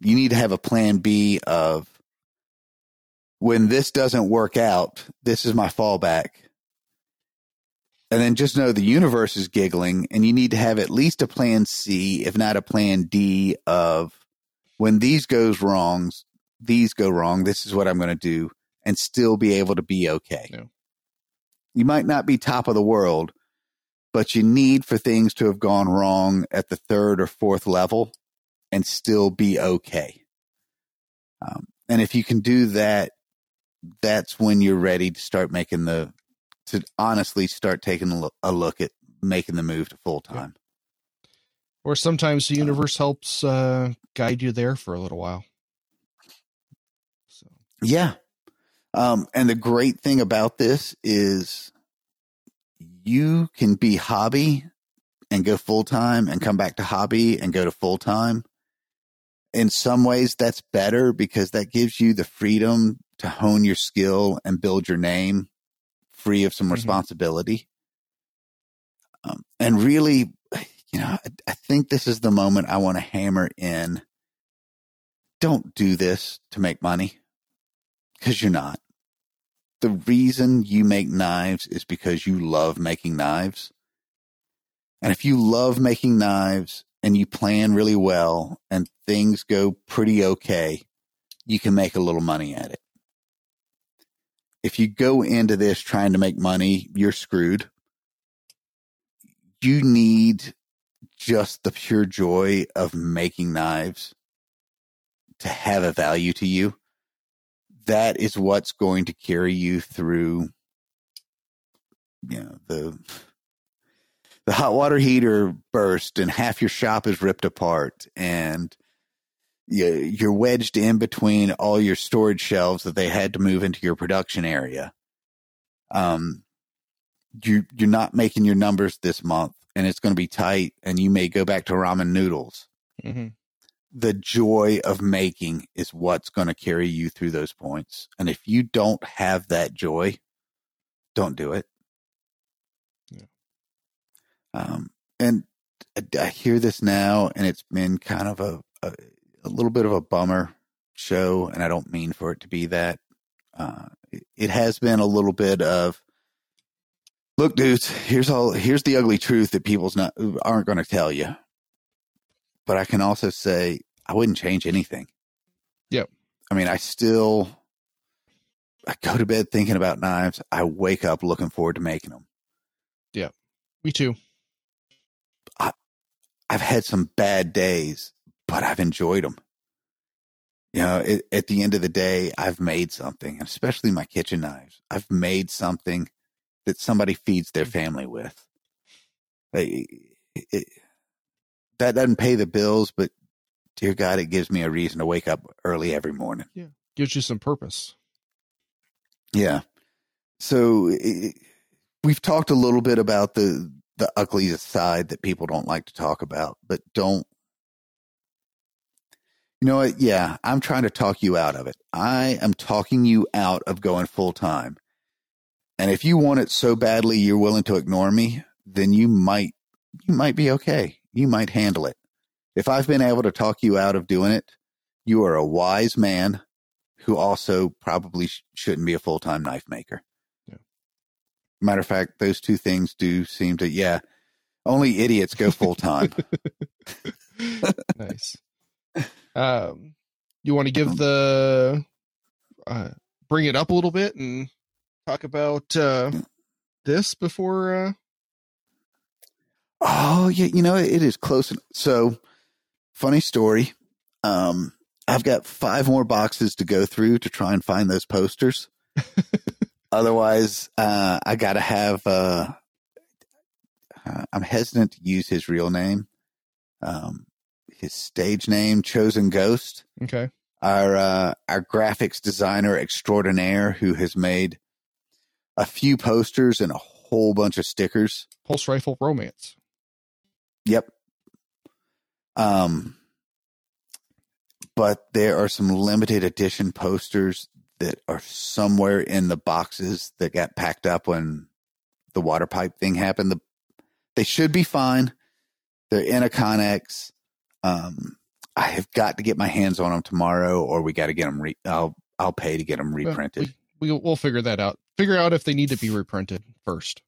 You need to have a plan B of when this doesn't work out, this is my fallback. And then just know the universe is giggling, and you need to have at least a plan C, if not a plan D, of when these goes wrong, these go wrong, this is what I'm going to do, and still be able to be okay.
Yeah.
You might not be top of the world, but you need for things to have gone wrong at the third or fourth level and still be okay. Um, and if you can do that, that's when you're ready to start making the, to honestly start taking a look at making the move to full time.
Or sometimes the universe helps uh, guide you there for a little while.
So. Yeah. Um, and the great thing about this is you can be hobby and go full time and come back to hobby and go to full time in some ways, that's better because that gives you the freedom to hone your skill and build your name free of some
Mhm.
responsibility. Um, and really, you know, I, I think this is the moment I want to hammer in. Don't do this to make money because you're not. The reason you make knives is because you love making knives. And if you love making knives and you plan really well and things go pretty okay, you can make a little money at it. If you go into this trying to make money, you're screwed. You need just the pure joy of making knives to have a value to you. That is what's going to carry you through you know the the hot water heater burst and half your shop is ripped apart and you're wedged in between all your storage shelves that they had to move into your production area. Um, you you're not making your numbers this month, and it's going to be tight, and you may go back to ramen noodles.
hmm
The joy of making is what's going to carry you through those points, and if you don't have that joy, don't do it.
Yeah.
Um, and I, I hear this now, and it's been kind of a, a a little bit of a bummer show, and I don't mean for it to be that. Uh, it, it has been a little bit of, look, dudes, here's all, here's the ugly truth that people's not aren't going to tell you. But I can also say I wouldn't change anything.
Yep.
I mean, I still, I go to bed thinking about knives. I wake up looking forward to making them.
Yeah, me too.
I've had some bad days, but I've enjoyed them. You know, it, at the end of the day, I've made something, and especially my kitchen knives. I've made something that somebody feeds their mm-hmm. family with. They- it- that doesn't pay the bills, but dear God, it gives me a reason to wake up early every morning. Yeah.
Gives you some purpose.
Yeah. So it, we've talked a little bit about the the ugly side that people don't like to talk about, but don't. You know what? Yeah, I'm trying to talk you out of it. I am talking you out of going full time. And if you want it so badly you're willing to ignore me, then you might you might be okay. You might handle it. If I've been able to talk you out of doing it, you are a wise man who also probably sh- shouldn't be a full time knife maker.
Yeah.
Matter of fact, those two things do seem to, yeah, only idiots go full time.
nice. Um, you want to give the uh, bring it up a little bit and talk about uh, this before? Uh,
oh, yeah, you know, it is close. So, funny story. Um, I've got five more boxes to go through to try and find those posters. Otherwise, uh, I got to have. Uh, uh, I'm hesitant to use his real name. Um, his stage name, Chosen Ghost.
okay.
our uh, our graphics designer extraordinaire who has made a few posters and a whole bunch of stickers.
Pulse rifle romance.
Yep. Um, but there are some limited edition posters that are somewhere in the boxes that got packed up when the water pipe thing happened. The, they should be fine. They're in a Conex. Um, I have got to get my hands on them tomorrow, or we got to get them. Re- I'll I'll pay to get them
Well,
reprinted.
we, we we'll figure that out. Figure out if they need to be reprinted first.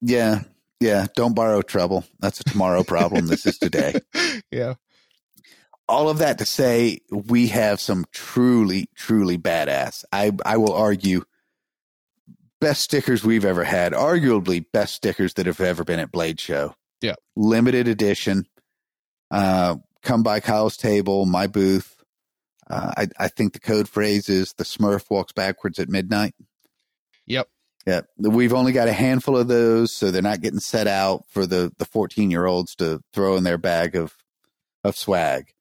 yeah, yeah. Don't borrow trouble. That's a tomorrow problem. this is today.
yeah.
all of that to say we have some truly truly badass i i will argue best stickers we've ever had arguably best stickers that have ever been at blade show
Yeah.
limited edition uh come by kyle's table my booth uh, I, I think the code phrase is the smurf walks backwards at midnight
Yep.
yeah we've only got a handful of those so they're not getting set out for the the 14 year olds to throw in their bag of of swag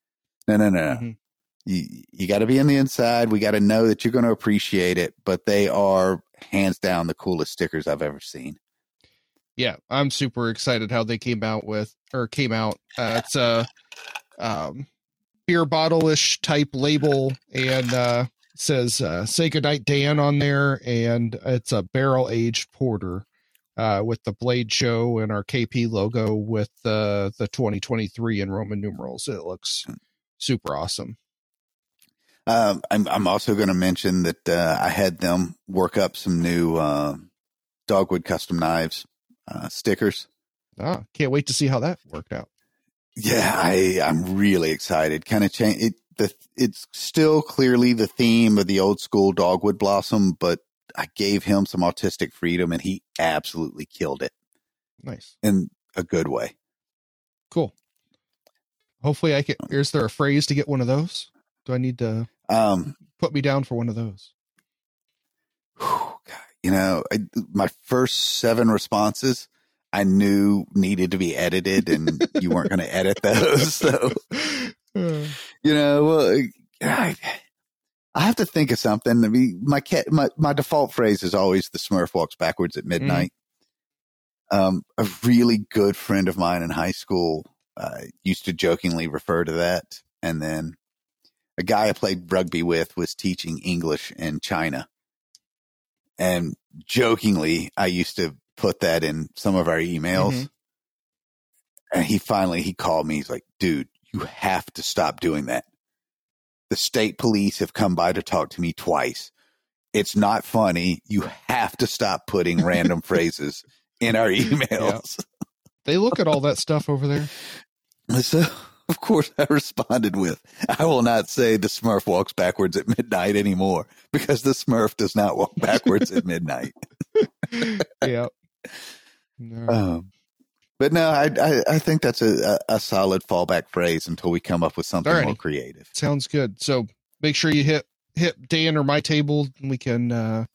no no no, no
Mhm.
you you got to be in the inside. We got to know that you're going to appreciate it. But they are hands down the coolest stickers I've ever seen.
Yeah i'm super excited how they came out with or came out uh, it's a um beer bottle ish type label and uh, says uh, "Say goodnight, Dan" on there, and it's a barrel aged porter uh, with the Blade Show and our KP logo with the the 2023 in Roman numerals. It looks super awesome.
Um, I'm I'm also going to mention that uh, I had them work up some new uh, dogwood custom knives uh, stickers.
Ah, can't wait to see how that worked out.
Yeah, I I'm really excited. Kind of change it. The it's still clearly the theme of the old school dogwood blossom, but I gave him some autistic freedom, and he absolutely killed it
Nice,
in a good way.
cool. Hopefully, I can. Is there a phrase to get one of those? Do I need to
Um,
put me down for one of those?
whew, you know, I, my first seven responses I knew needed to be edited, and you weren't going to edit those, so. You know, well, I, I have to think of something. I mean, my cat, my, my default phrase is always the Smurf walks backwards at midnight. Um, a really good friend of mine in high school, uh, used to jokingly refer to that. And then a guy I played rugby with was teaching English in China. And jokingly, I used to put that in some of our emails.
Mhm.
And he finally, he called me. He's like, dude, you have to stop doing that. The state police have come by to talk to me twice. It's not funny. You have to stop putting random phrases in our emails.
they look at all that stuff over there.
So, of course, I responded with, I will not say the Smurf walks backwards at midnight anymore because the Smurf does not walk backwards at midnight.
yeah. No.
Um, but no, I, I, I think that's a, a, solid fallback phrase until we come up with something more creative.
Sounds good. So make sure you hit hit Dan or my table, and we can uh,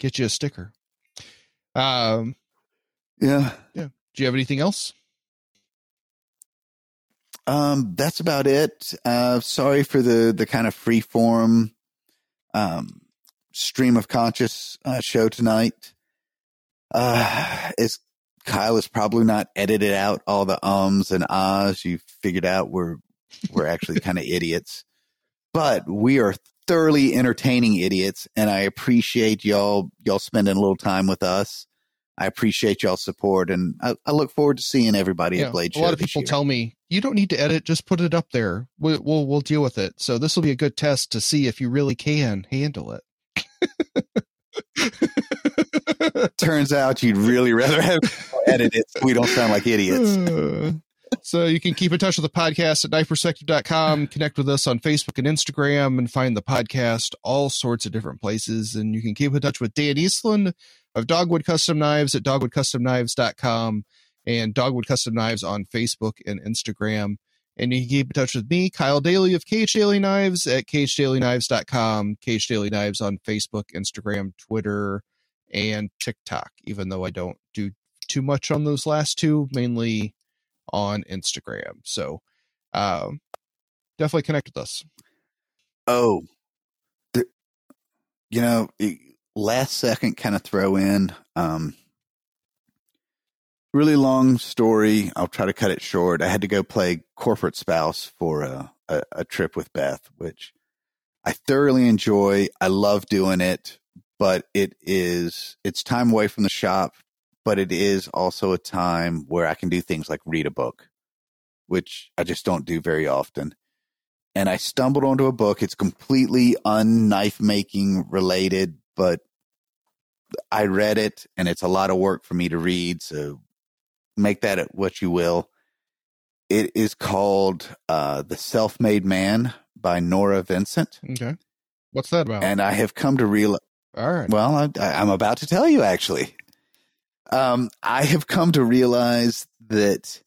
get you a sticker. Um,
yeah. Yeah.
do you have anything else?
Um, that's about it. Uh, sorry for the the kind of free form, um, stream of conscious uh, show tonight. Uh, is Kyle has probably not edited out all the ums and ahs. You figured out we're we're actually kind of idiots, but we are thoroughly entertaining idiots, and I appreciate y'all y'all spending a little time with us. I appreciate y'all's support, and I, I look forward to seeing everybody
Yeah,
at Blade
Channel.
a
lot of people
year.
tell me you don't need to edit; just put it up there. We'll we'll, we'll deal with it. So this will be a good test to see if you really can handle it.
Turns out you'd really rather have edit it so we don't sound like idiots.
So you can keep in touch with the podcast at knifeperspective.com, connect with us on Facebook and Instagram, and find the podcast all sorts of different places. And you can keep in touch with Dan Eastland of Dogwood Custom Knives at dogwoodcustomknives.com and Dogwood Custom Knives on Facebook and Instagram. And you can keep in touch with me, Kyle Daly of KH Daly Knives at khdalyknives.com, KH Daly Knives on Facebook, Instagram, Twitter, and TikTok, even though I don't do too much on those last two, mainly on Instagram. So um, definitely connect with us.
Oh, you know, last second kind of throw in. Um, really long story. I'll try to cut it short. I had to go play corporate spouse for a, a, a trip with Beth, which I thoroughly enjoy. I love doing it, but it is it's time away from the shop. But it is also a time where I can do things like read a book, which I just don't do very often and I stumbled onto a book. It's completely unknife making related, but I read it and it's a lot of work for me to read. So make that what you will. It is called uh, The Self Made Man by Norah Vincent.
Okay. What's that about?
And I have come to realize,
All right.
well, I, I'm about to tell you actually. Um, I have come to realize that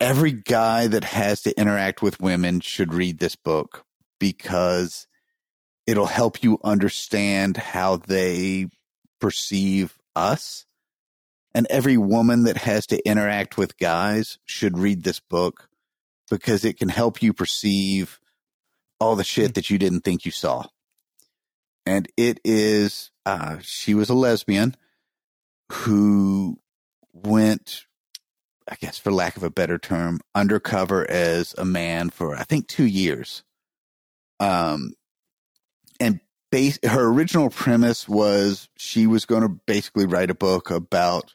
every guy that has to interact with women should read this book because it'll help you understand how they perceive us. And every woman that has to interact with guys should read this book because it can help you perceive all the shit that you didn't think you saw. And it is, uh, she was a lesbian who went I guess for lack of a better term, undercover as a man for I think two years. Um, and base, her original premise was she was going to basically write a book about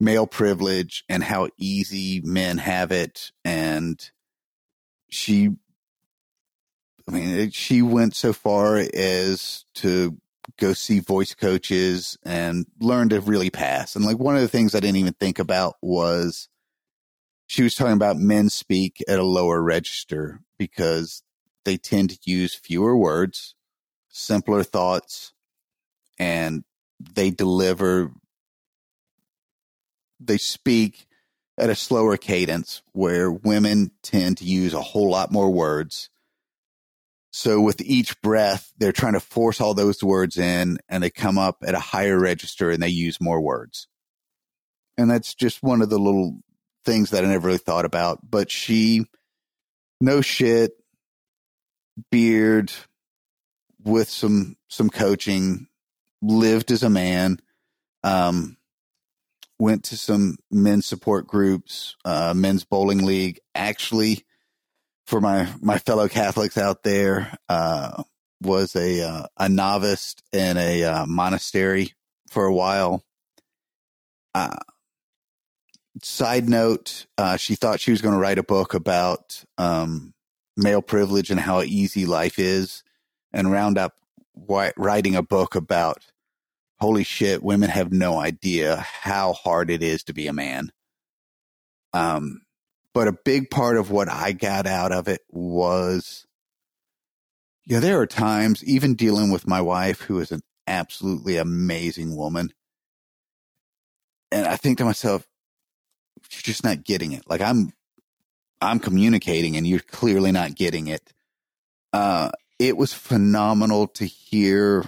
male privilege and how easy men have it, and she, I mean, she went so far as to go see voice coaches and learn to really pass. And like one of the things I didn't even think about was she was talking about men speak at a lower register because they tend to use fewer words, simpler thoughts, and they deliver, they speak at a slower cadence where women tend to use a whole lot more words. So with each breath, they're trying to force all those words in and they come up at a higher register and they use more words. And that's just one of the little things that I never really thought about. But she, no shit, beard with some some coaching, lived as a man, um, went to some men's support groups, uh, men's bowling league. Actually, for my my fellow Catholics out there, uh, was a uh, a novice in a uh, monastery for a while. Uh, side note, uh, she thought she was going to write a book about um, male privilege and how easy life is, and round up writing a book about holy shit, women have no idea how hard it is to be a man. Um, but a big part of what I got out of it was, yeah, there are times, even dealing with my wife, who is an absolutely amazing woman. And I think to myself, you're just not getting it. Like I'm, I'm communicating and you're clearly not getting it. Uh, it was phenomenal to hear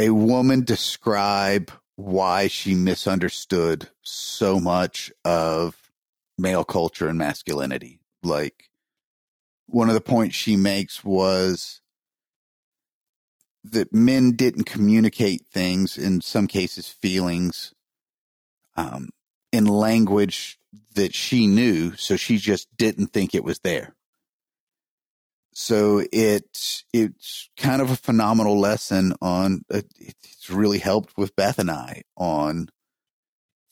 a woman describe why she misunderstood so much of male culture and masculinity. Like one of the points she makes was that men didn't communicate things, in some cases, feelings, um, in language that she knew, so she just didn't think it was there. So it it's kind of a phenomenal lesson on. Uh, it's really helped with Beth and I on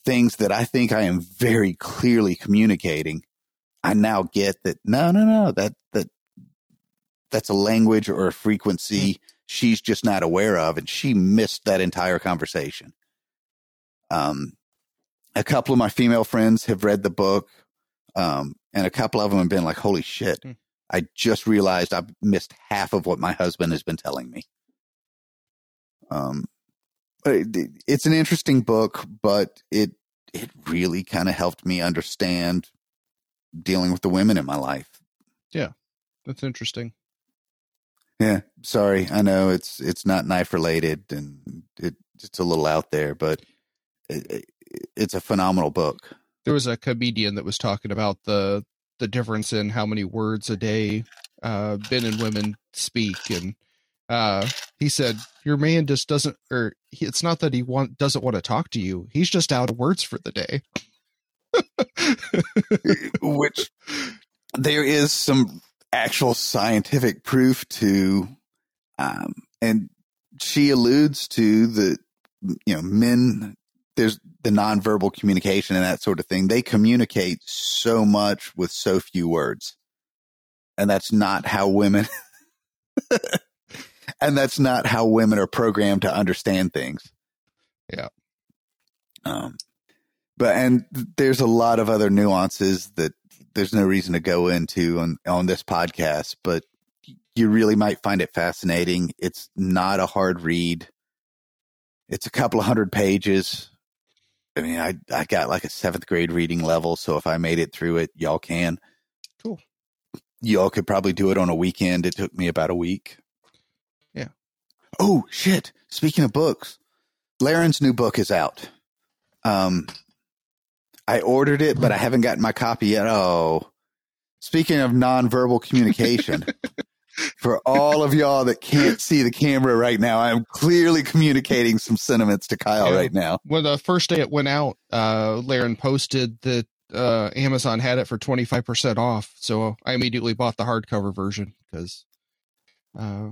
things that I think I am very clearly communicating. I now get that no, no, no, that that that's a language or a frequency mm-hmm. she's just not aware of, and she missed that entire conversation. Um, a couple of my female friends have read the book, um, and a couple of them have been like, "Holy shit!" Mm. I just realized I've missed half of what my husband has been telling me. Um, it's an interesting book, but it it really kind of helped me understand dealing with the women in my life.
Yeah, that's interesting.
Yeah, sorry, I know it's it's not knife related and it, it's a little out there, but it, it's a phenomenal book.
There was a comedian that was talking about the the difference in how many words a day uh, men and women speak, and uh, he said your man just doesn't, or he, it's not that he want doesn't want to talk to you. He's just out of words for the day.
Which there is some actual scientific proof to, um, and she alludes to the you know men there's the nonverbal communication and that sort of thing. They communicate so much with so few words. And that's not how women and that's not how women are programmed to understand things.
Yeah.
Um but and there's a lot of other nuances that there's no reason to go into on on this podcast, but you really might find it fascinating. It's not a hard read. It's a couple of hundred pages. I mean, I I got like a seventh grade reading level, so if I made it through it, y'all can.
Cool.
Y'all could probably do it on a weekend. It took me about a week.
Yeah.
Oh shit! Speaking of books, Larrin's new book is out. Um, I ordered it, but I haven't gotten my copy yet. Oh, speaking of nonverbal communication, for all of y'all that can't see the camera right now, I'm clearly communicating some sentiments to Kyle right now.
When the first day it went out, uh, Larrin posted that uh, Amazon had it for 25% off. So I immediately bought the hardcover version because uh,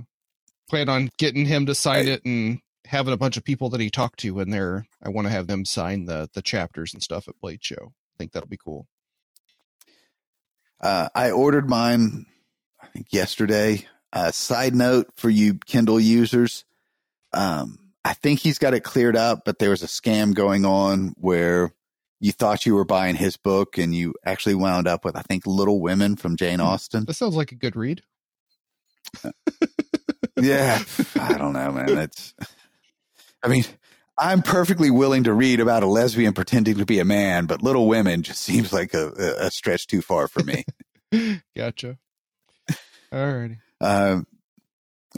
plan on getting him to sign
I-
it and having a bunch of people that he talked to in there. I want to have them sign the the chapters and stuff at Blade Show. I think that'll be cool.
Uh, I ordered mine, I think yesterday. Uh, side note for you Kindle users, um, I think he's got it cleared up, but there was a scam going on where you thought you were buying his book and you actually wound up with, I think, Little Women from Jane Austen.
That sounds like a good read.
yeah, I don't know, man. It's, I mean, I'm perfectly willing to read about a lesbian pretending to be a man, but Little Women just seems like a, a stretch too far for me.
Gotcha. Alrighty.
Um,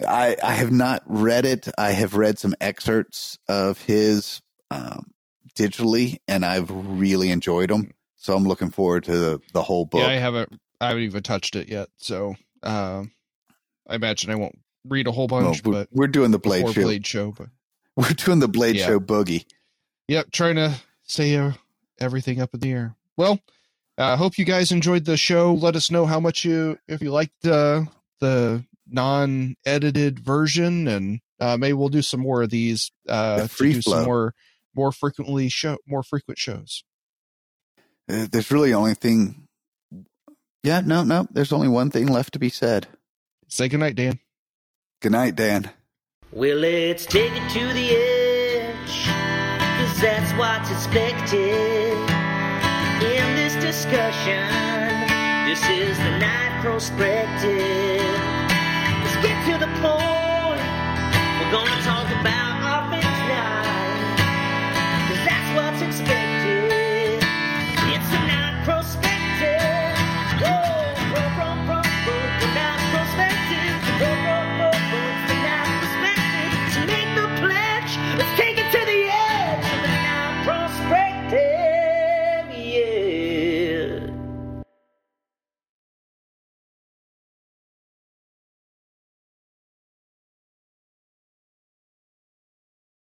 I I have not read it. I have read some excerpts of his um, digitally, and I've really enjoyed them. So I'm looking forward to the, the whole book.
Yeah, I haven't I haven't even touched it yet. So um, I imagine I won't read a whole bunch,
we're,
but
we're doing the Blade Show.
Blade Show, but
We're doing the Blade
Yeah.
Show boogie.
Yep, trying to stay uh, everything up in the air. Well, I uh, hope you guys enjoyed the show. Let us know how much you, if you liked uh, the non-edited version, and uh, maybe we'll do some more of these. Uh,
The
to
free
do
flow.
some more, more frequently show, more frequent shows.
Uh, There's really only thing. Yeah, no, no. There's only one thing left to be said.
Say goodnight, Dan.
Good night, Dan.
Well, let's take it to the edge, cause that's what's expected in this discussion. This is the Knife Perspective. Let's get to the point. We're gonna talk